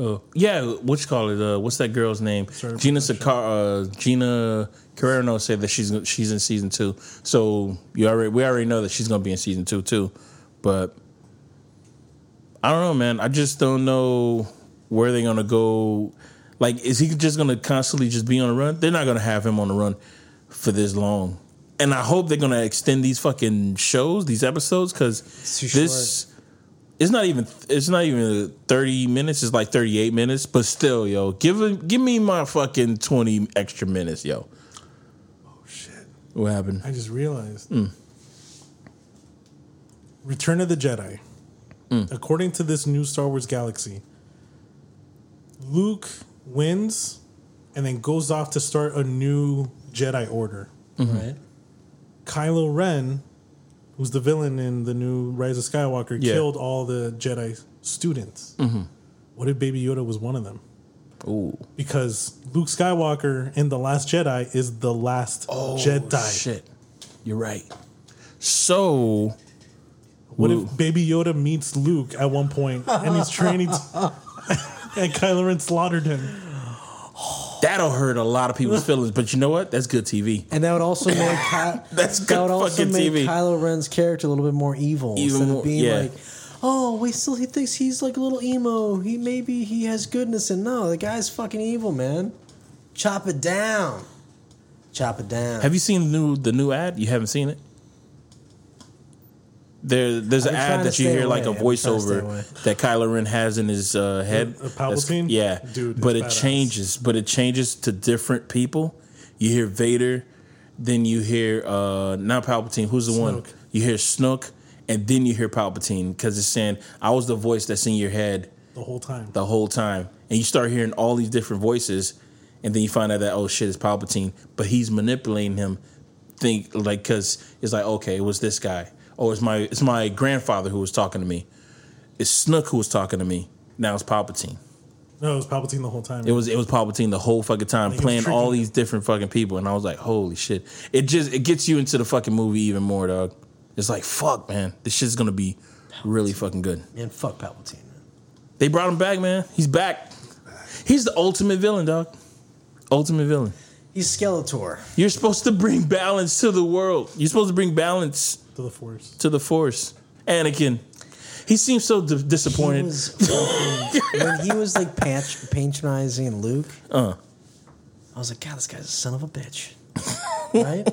Oh yeah, what you call it? Uh, what's that girl's name? Sorry, Gina production. Sakar, uh, Gina Carano said that she's she's in season two. So you already we already know that she's gonna be in season two too. But I don't know, man. I just don't know where they're gonna go. Like, is he just gonna constantly just be on the run? They're not gonna have him on the run for this long. And I hope they're gonna extend these fucking shows, these episodes, because too this it's not even it's not even 30 minutes it's like 38 minutes but still yo give give me my fucking 20 extra minutes yo Oh, shit. what happened I just realized. Mm. Return of the Jedi. according to this new Star Wars galaxy, Luke wins and then goes off to start a new Jedi Order. Right. Kylo Ren, who's the villain in the new Rise of Skywalker, Yeah. killed all the Jedi students. Mm-hmm. What if Baby Yoda was one of them? Ooh. Because Luke Skywalker in The Last Jedi is the last oh, Jedi. Oh, Shit. You're right. So What Ooh. if Baby Yoda meets Luke at one point and he's training to, [laughs] [laughs] and Kylo Ren slaughtered him? That'll hurt a lot of people's [laughs] feelings, but you know what? That's good TV. And that would also [laughs] make Ky- That's that good would also fucking make TV. Kylo Ren's character a little bit more evil Even instead more- of being yeah. like, oh, wait, still he thinks he's like a little emo. He maybe he has goodness, and no, the guy's fucking evil, man. Chop it down. Chop it down. Have you seen the new the new ad? You haven't seen it? There, there's an ad that you hear like a away. I've been trying to stay voiceover that Kylo Ren has in his uh, head. A- a Palpatine? yeah, Dude, But it badass. changes. But it changes to different people. You hear Vader, then you hear uh, not Palpatine. Who's the one? You hear Snook, and then you hear Palpatine because it's saying I was the voice that's in your head The whole time. the whole time. And you start hearing all these different voices, and then you find out that oh shit, it's Palpatine, but he's manipulating him. Think like because it's like okay, it was this guy. Oh, it's my it's my grandfather who was talking to me. It's Snook who was talking to me. Now it's Palpatine. No, it was Palpatine the whole time. It was it was Palpatine the whole fucking time Like, playing all these different fucking people, and I was like, holy shit! It just it gets you into the fucking movie even more, dog. It's like fuck, man, this shit's gonna be really fucking good. Man, fuck Palpatine. Man. They brought him back, man. He's back. He's the ultimate villain, dog. Ultimate villain. He's Skeletor. You're supposed to bring balance to the world. You're supposed to bring balance to the Force. to the Force. Anakin. He seems so d- He disappointed. was fucking, when he was like patch, patronizing Luke. Uh. I was like, God, this guy's a son of a bitch, right?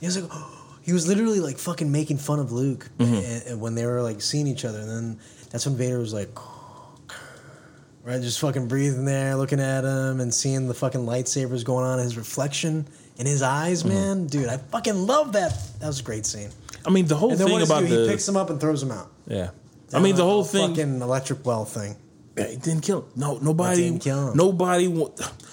He was like, [gasps] he was literally like fucking making fun of Luke Mm-hmm. and, and when they were like seeing each other, and then that's when Vader was like, [sighs] right, just fucking breathing there, looking at him and seeing the fucking lightsabers going on, his reflection in his eyes, Mm-hmm. man, dude, I fucking love that. That was a great scene. I mean, the whole And then what thing does he about do? the he picks him up and throws him out. yeah. I mean, the whole a thing. fucking electric well thing. He didn't kill him. No, nobody. didn't kill him. Nobody. wa-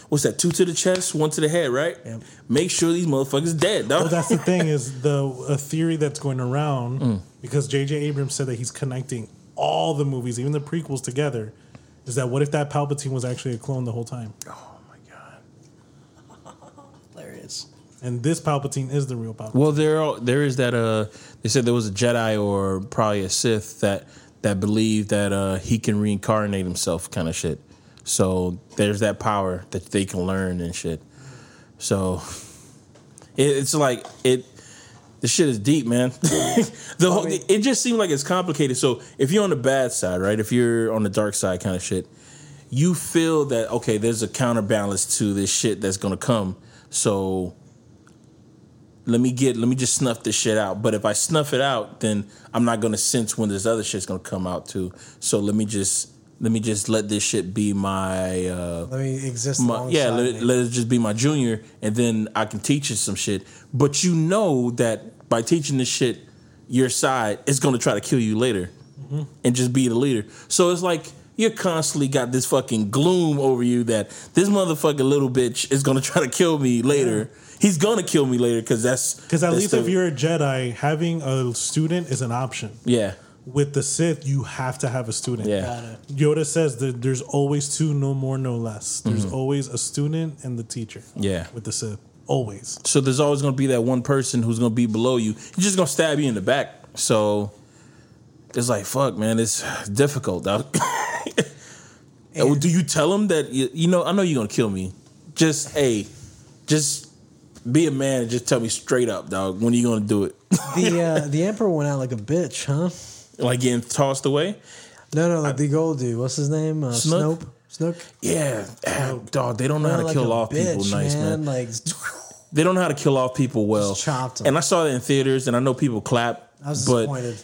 What's that? Two to the chest, one to the head, right? Yep. Make sure these motherfuckers dead, dog. But that's the thing [laughs] is the a theory that's going around Mm. because J.J. Abrams said that he's connecting all the movies, even the prequels, together. Is that what if that Palpatine was actually a clone the whole time, oh my god. Hilarious. And this Palpatine is the real Palpatine? Well, there are, there is that. Uh, they said there was a Jedi or probably a Sith that that believed that uh, he can reincarnate himself, kind of shit. So there's that power that they can learn and shit. So it, it's like it. The shit is deep, man. [laughs] the whole, mean- it just seemed like it's complicated. So if you're on the bad side, right? If you're on the dark side, kind of shit, you feel that okay, there's a counterbalance to this shit that's gonna come. So let me get let me just snuff this shit out. But if I snuff it out, then I'm not gonna sense when this other shit's gonna come out too. So let me just let me just let this shit be my uh Let me exist. my, yeah, let, let it just be my junior, and then I can teach you some shit. But you know that by teaching this shit, your side is going to try to kill you later, and just be the leader. So it's like you're constantly got this fucking gloom over you that this motherfucking little bitch is going to try to kill me later. He's going to kill me later because that's Because at that's least the- if you're a Jedi, having a student is an option. yeah With the Sith, you have to have a student. yeah Yoda says that there's always two, no more, no less. There's always a student and the teacher. Mm-hmm. Yeah. With the Sith. Always. So there's always going to be that one person who's going to be below you. He's just going to stab you in the back. So it's like, fuck, man, it's difficult, dog. [laughs] And- Do you tell him that, you, you know, I know you're going to kill me. Just, hey, just be a man and just tell me straight up, dog, when are you going to do it? the uh, [laughs] the emperor went out like a bitch, huh? like getting tossed away? No, no, like the gold dude. What's his name? Uh, Snook? Snoke. Yeah, ah, dog, they don't know how to Like kill off people nice, man. Like They don't know how to kill off people well. Just chopped 'em. And I saw that in theaters, and I know people clap. I was but disappointed.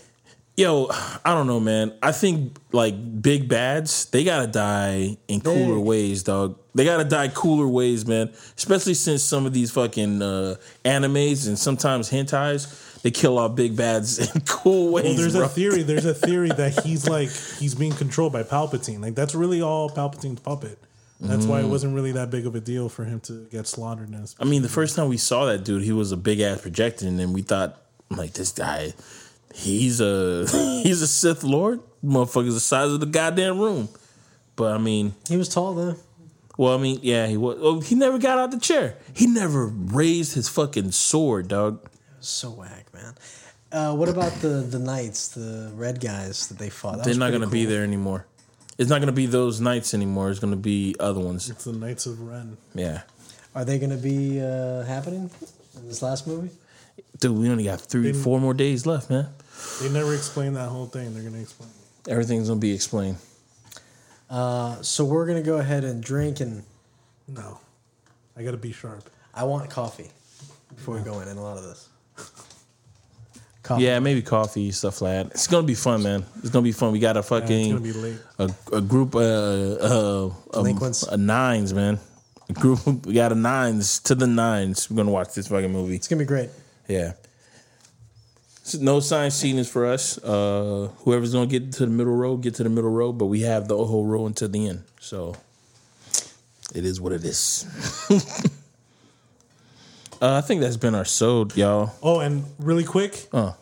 Yo, I don't know, man. I think like big bads, they gotta die in cooler ways, dog. They gotta die cooler ways, man. Especially since some of these fucking uh, animes and sometimes hentais, they kill off big bads [laughs] in cool ways. Well, there's bro. a theory. There's a theory that [laughs] he's like he's being controlled by Palpatine. Like that's really all Palpatine's puppet. That's Mm. why it wasn't really that big of a deal for him to get slaughtered. In I mean, the first time we saw that dude, he was a big ass projector, and then we thought, like, this guy, he's a [laughs] he's a Sith Lord. Motherfucker's the size of the goddamn room. But I mean, He was tall though. well, I mean, yeah, he was. Well, he never got out the chair. He never raised his fucking sword, dog. So whack, man. Uh, what about the the knights, the red guys that they fought? That They're not gonna be there anymore. It's not gonna be those knights anymore. It's gonna be other ones. it's the Knights of Ren. Yeah, Are they going to be uh, happening in this last movie? dude, we only got three, They- four more days left, man. They never explained that whole thing. They're gonna explain. it. Everything's gonna be explained. Uh, so we're going to go ahead and drink, and No, I gotta be sharp. I want coffee before we go in. And a lot of this. Coffee. Yeah, maybe coffee stuff like that. It's gonna be fun, man. It's gonna be fun. We got a Yeah, it's fucking gonna be late. a, a group uh, uh, um, Delinquents. a nines, man. A group we got a nines to the nines. We're gonna watch this fucking movie. It's going to be great. Yeah. No sign seating is for us. Uh, whoever's gonna get to the middle row, get to the middle row. But we have the whole row until the end. So it is what it is. [laughs] uh, I think that's been our sold, y'all. Oh, and really quick, Uh,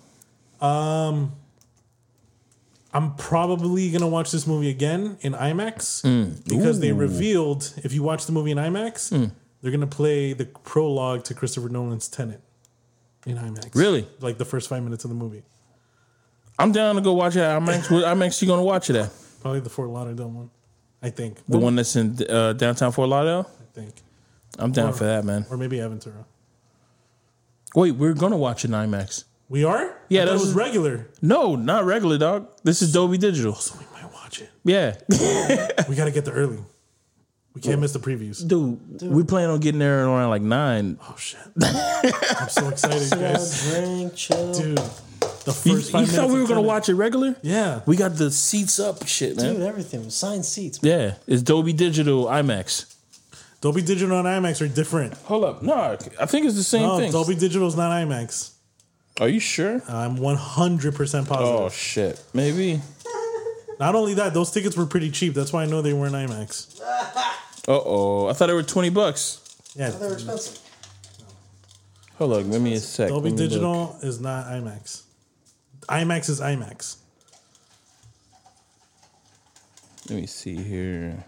I'm probably gonna watch this movie again in IMAX Mm. because they revealed if you watch the movie in IMAX, they're gonna play the prologue to Christopher Nolan's Tenet in IMAX. Really? Like the first five minutes of the movie. I'm down to go watch it. I'm actually, I'm actually gonna watch it at Probably the Fort Lauderdale one. I think. the one that's in uh, downtown Fort Lauderdale. I think. I'm down Or- for that, man. Or maybe Aventura. Wait, we're gonna watch it in IMAX. We are? Yeah, I thought that it was was- regular. No, not regular, dog. This is Dolby Digital. So we might watch it. Yeah, [laughs] We gotta get there early. We can't miss the previews. dude, we plan on getting there around like nine. Oh shit. I'm so excited, guys. drink, chill. Dude. The first you five thought minutes we were gonna watch it regular? Yeah. We got the seats up, shit, man. Dude, everything. Signed seats. Yeah, it's Dolby Digital IMAX. Dolby Digital and IMAX are different. Hold up, no, I think it's the same No, thing. Dolby Digital is not IMAX. Are you sure? I'm 100% positive. Oh shit, maybe. Not only that, those tickets were pretty cheap. That's why I know they weren't IMAX. [laughs] Uh oh, I thought they were twenty bucks. Yeah, They're expensive. Hold on, give me a sec. Dolby Let me look. Digital is not IMAX. IMAX is IMAX. Let me see here.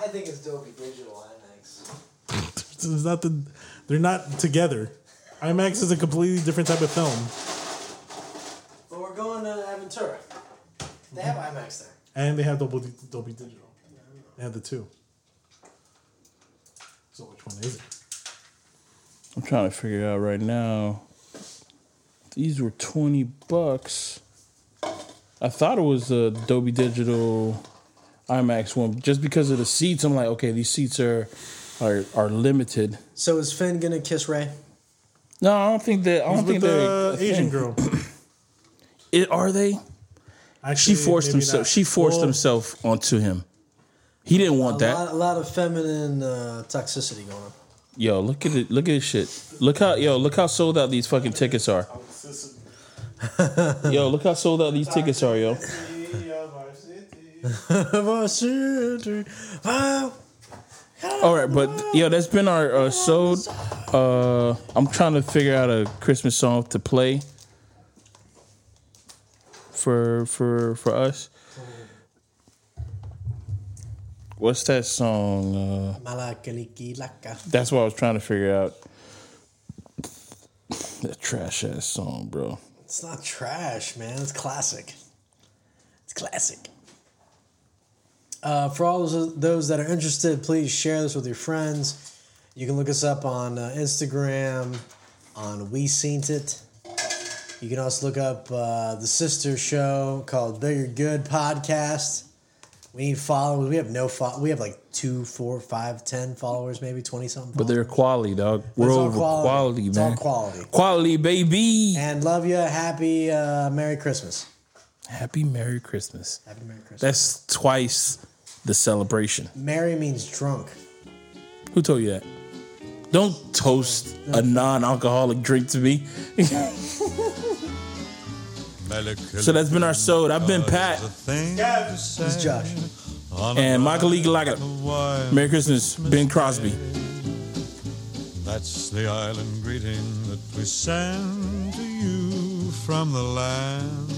I think it's Dolby Digital IMAX. [laughs] It's not the, they're not together. IMAX is a completely different type of film. But we're going to Aventura. They have IMAX there. And they have Dolby, Dolby Digital. They have the two. So which one is it? I'm trying to figure it out right now. These were twenty bucks. I thought it was the Dolby Digital IMAX one, just because of the seats. I'm like, okay, these seats are are are limited. So is Finn gonna kiss Rey? No, I don't think that. I don't With think they're the Asian girl. It, are they? She forced maybe himself. not. She forced Well, himself onto him. He didn't want A that. lot, a lot of feminine uh, toxicity going on. Yo, look at it. Look at this shit. Look how yo. Look how sold out these fucking tickets are. [laughs] [laughs] Yo, look how sold out these tickets are, yo. All right, but yo, that's been our uh, sold. Uh, I'm trying to figure out a Christmas song to play for for for us. What's that song? Uh, that's what I was trying to figure out. That trash ass song, bro. It's not trash, man. It's classic. It's classic. Uh, for all those, those that are interested, please share this with your friends. You can look us up on uh, Instagram, on We Seen It. You can also look up uh, the sister show called Bigger Good Podcast. We need followers. We have no fo- We have like two, four, five, ten followers, maybe twenty something. But they're quality, dog. We're all over quality, It's man. all quality. Quality, baby. And love you. Happy uh, Merry Christmas. Happy Merry Christmas. Happy Merry Christmas. That's twice the celebration. Merry means drunk. Who told you that? Don't toast a non-alcoholic drink to me. So that's been our sold. I've been uh, Pat This is Josh. and Michael Lee Galaka. Merry Christmas, Bing Crosby. That's the island greeting that we send to you from the land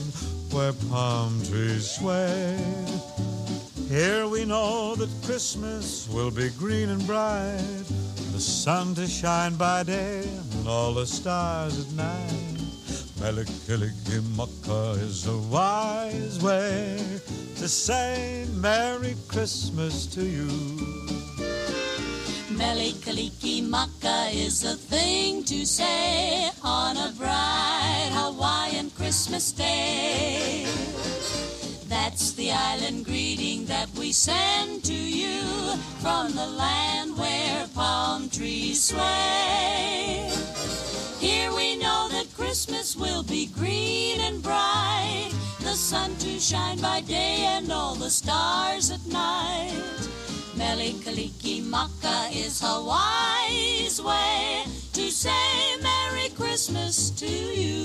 where palm trees sway. Here we know that Christmas will be green and bright, the sun to shine by day and all the stars at night. Mele Kalikimaka is a wise way to say Merry Christmas to you. Mele Kalikimaka is a thing to say on a bright Hawaiian Christmas day. That's the island greeting that we send to you from the land where palm trees sway. Here we know that Christmas will be green and bright, the sun to shine by day and all the stars at night. Mele Kalikimaka is Hawaii's way to say Merry Christmas to you.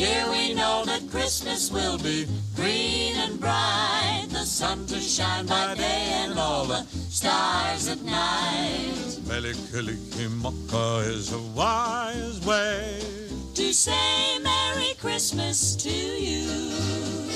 Here we know that Christmas will be green and bright, the sun to shine by day and all the stars at night. Mele Kalikimaka is a wise way To say Merry Christmas to you.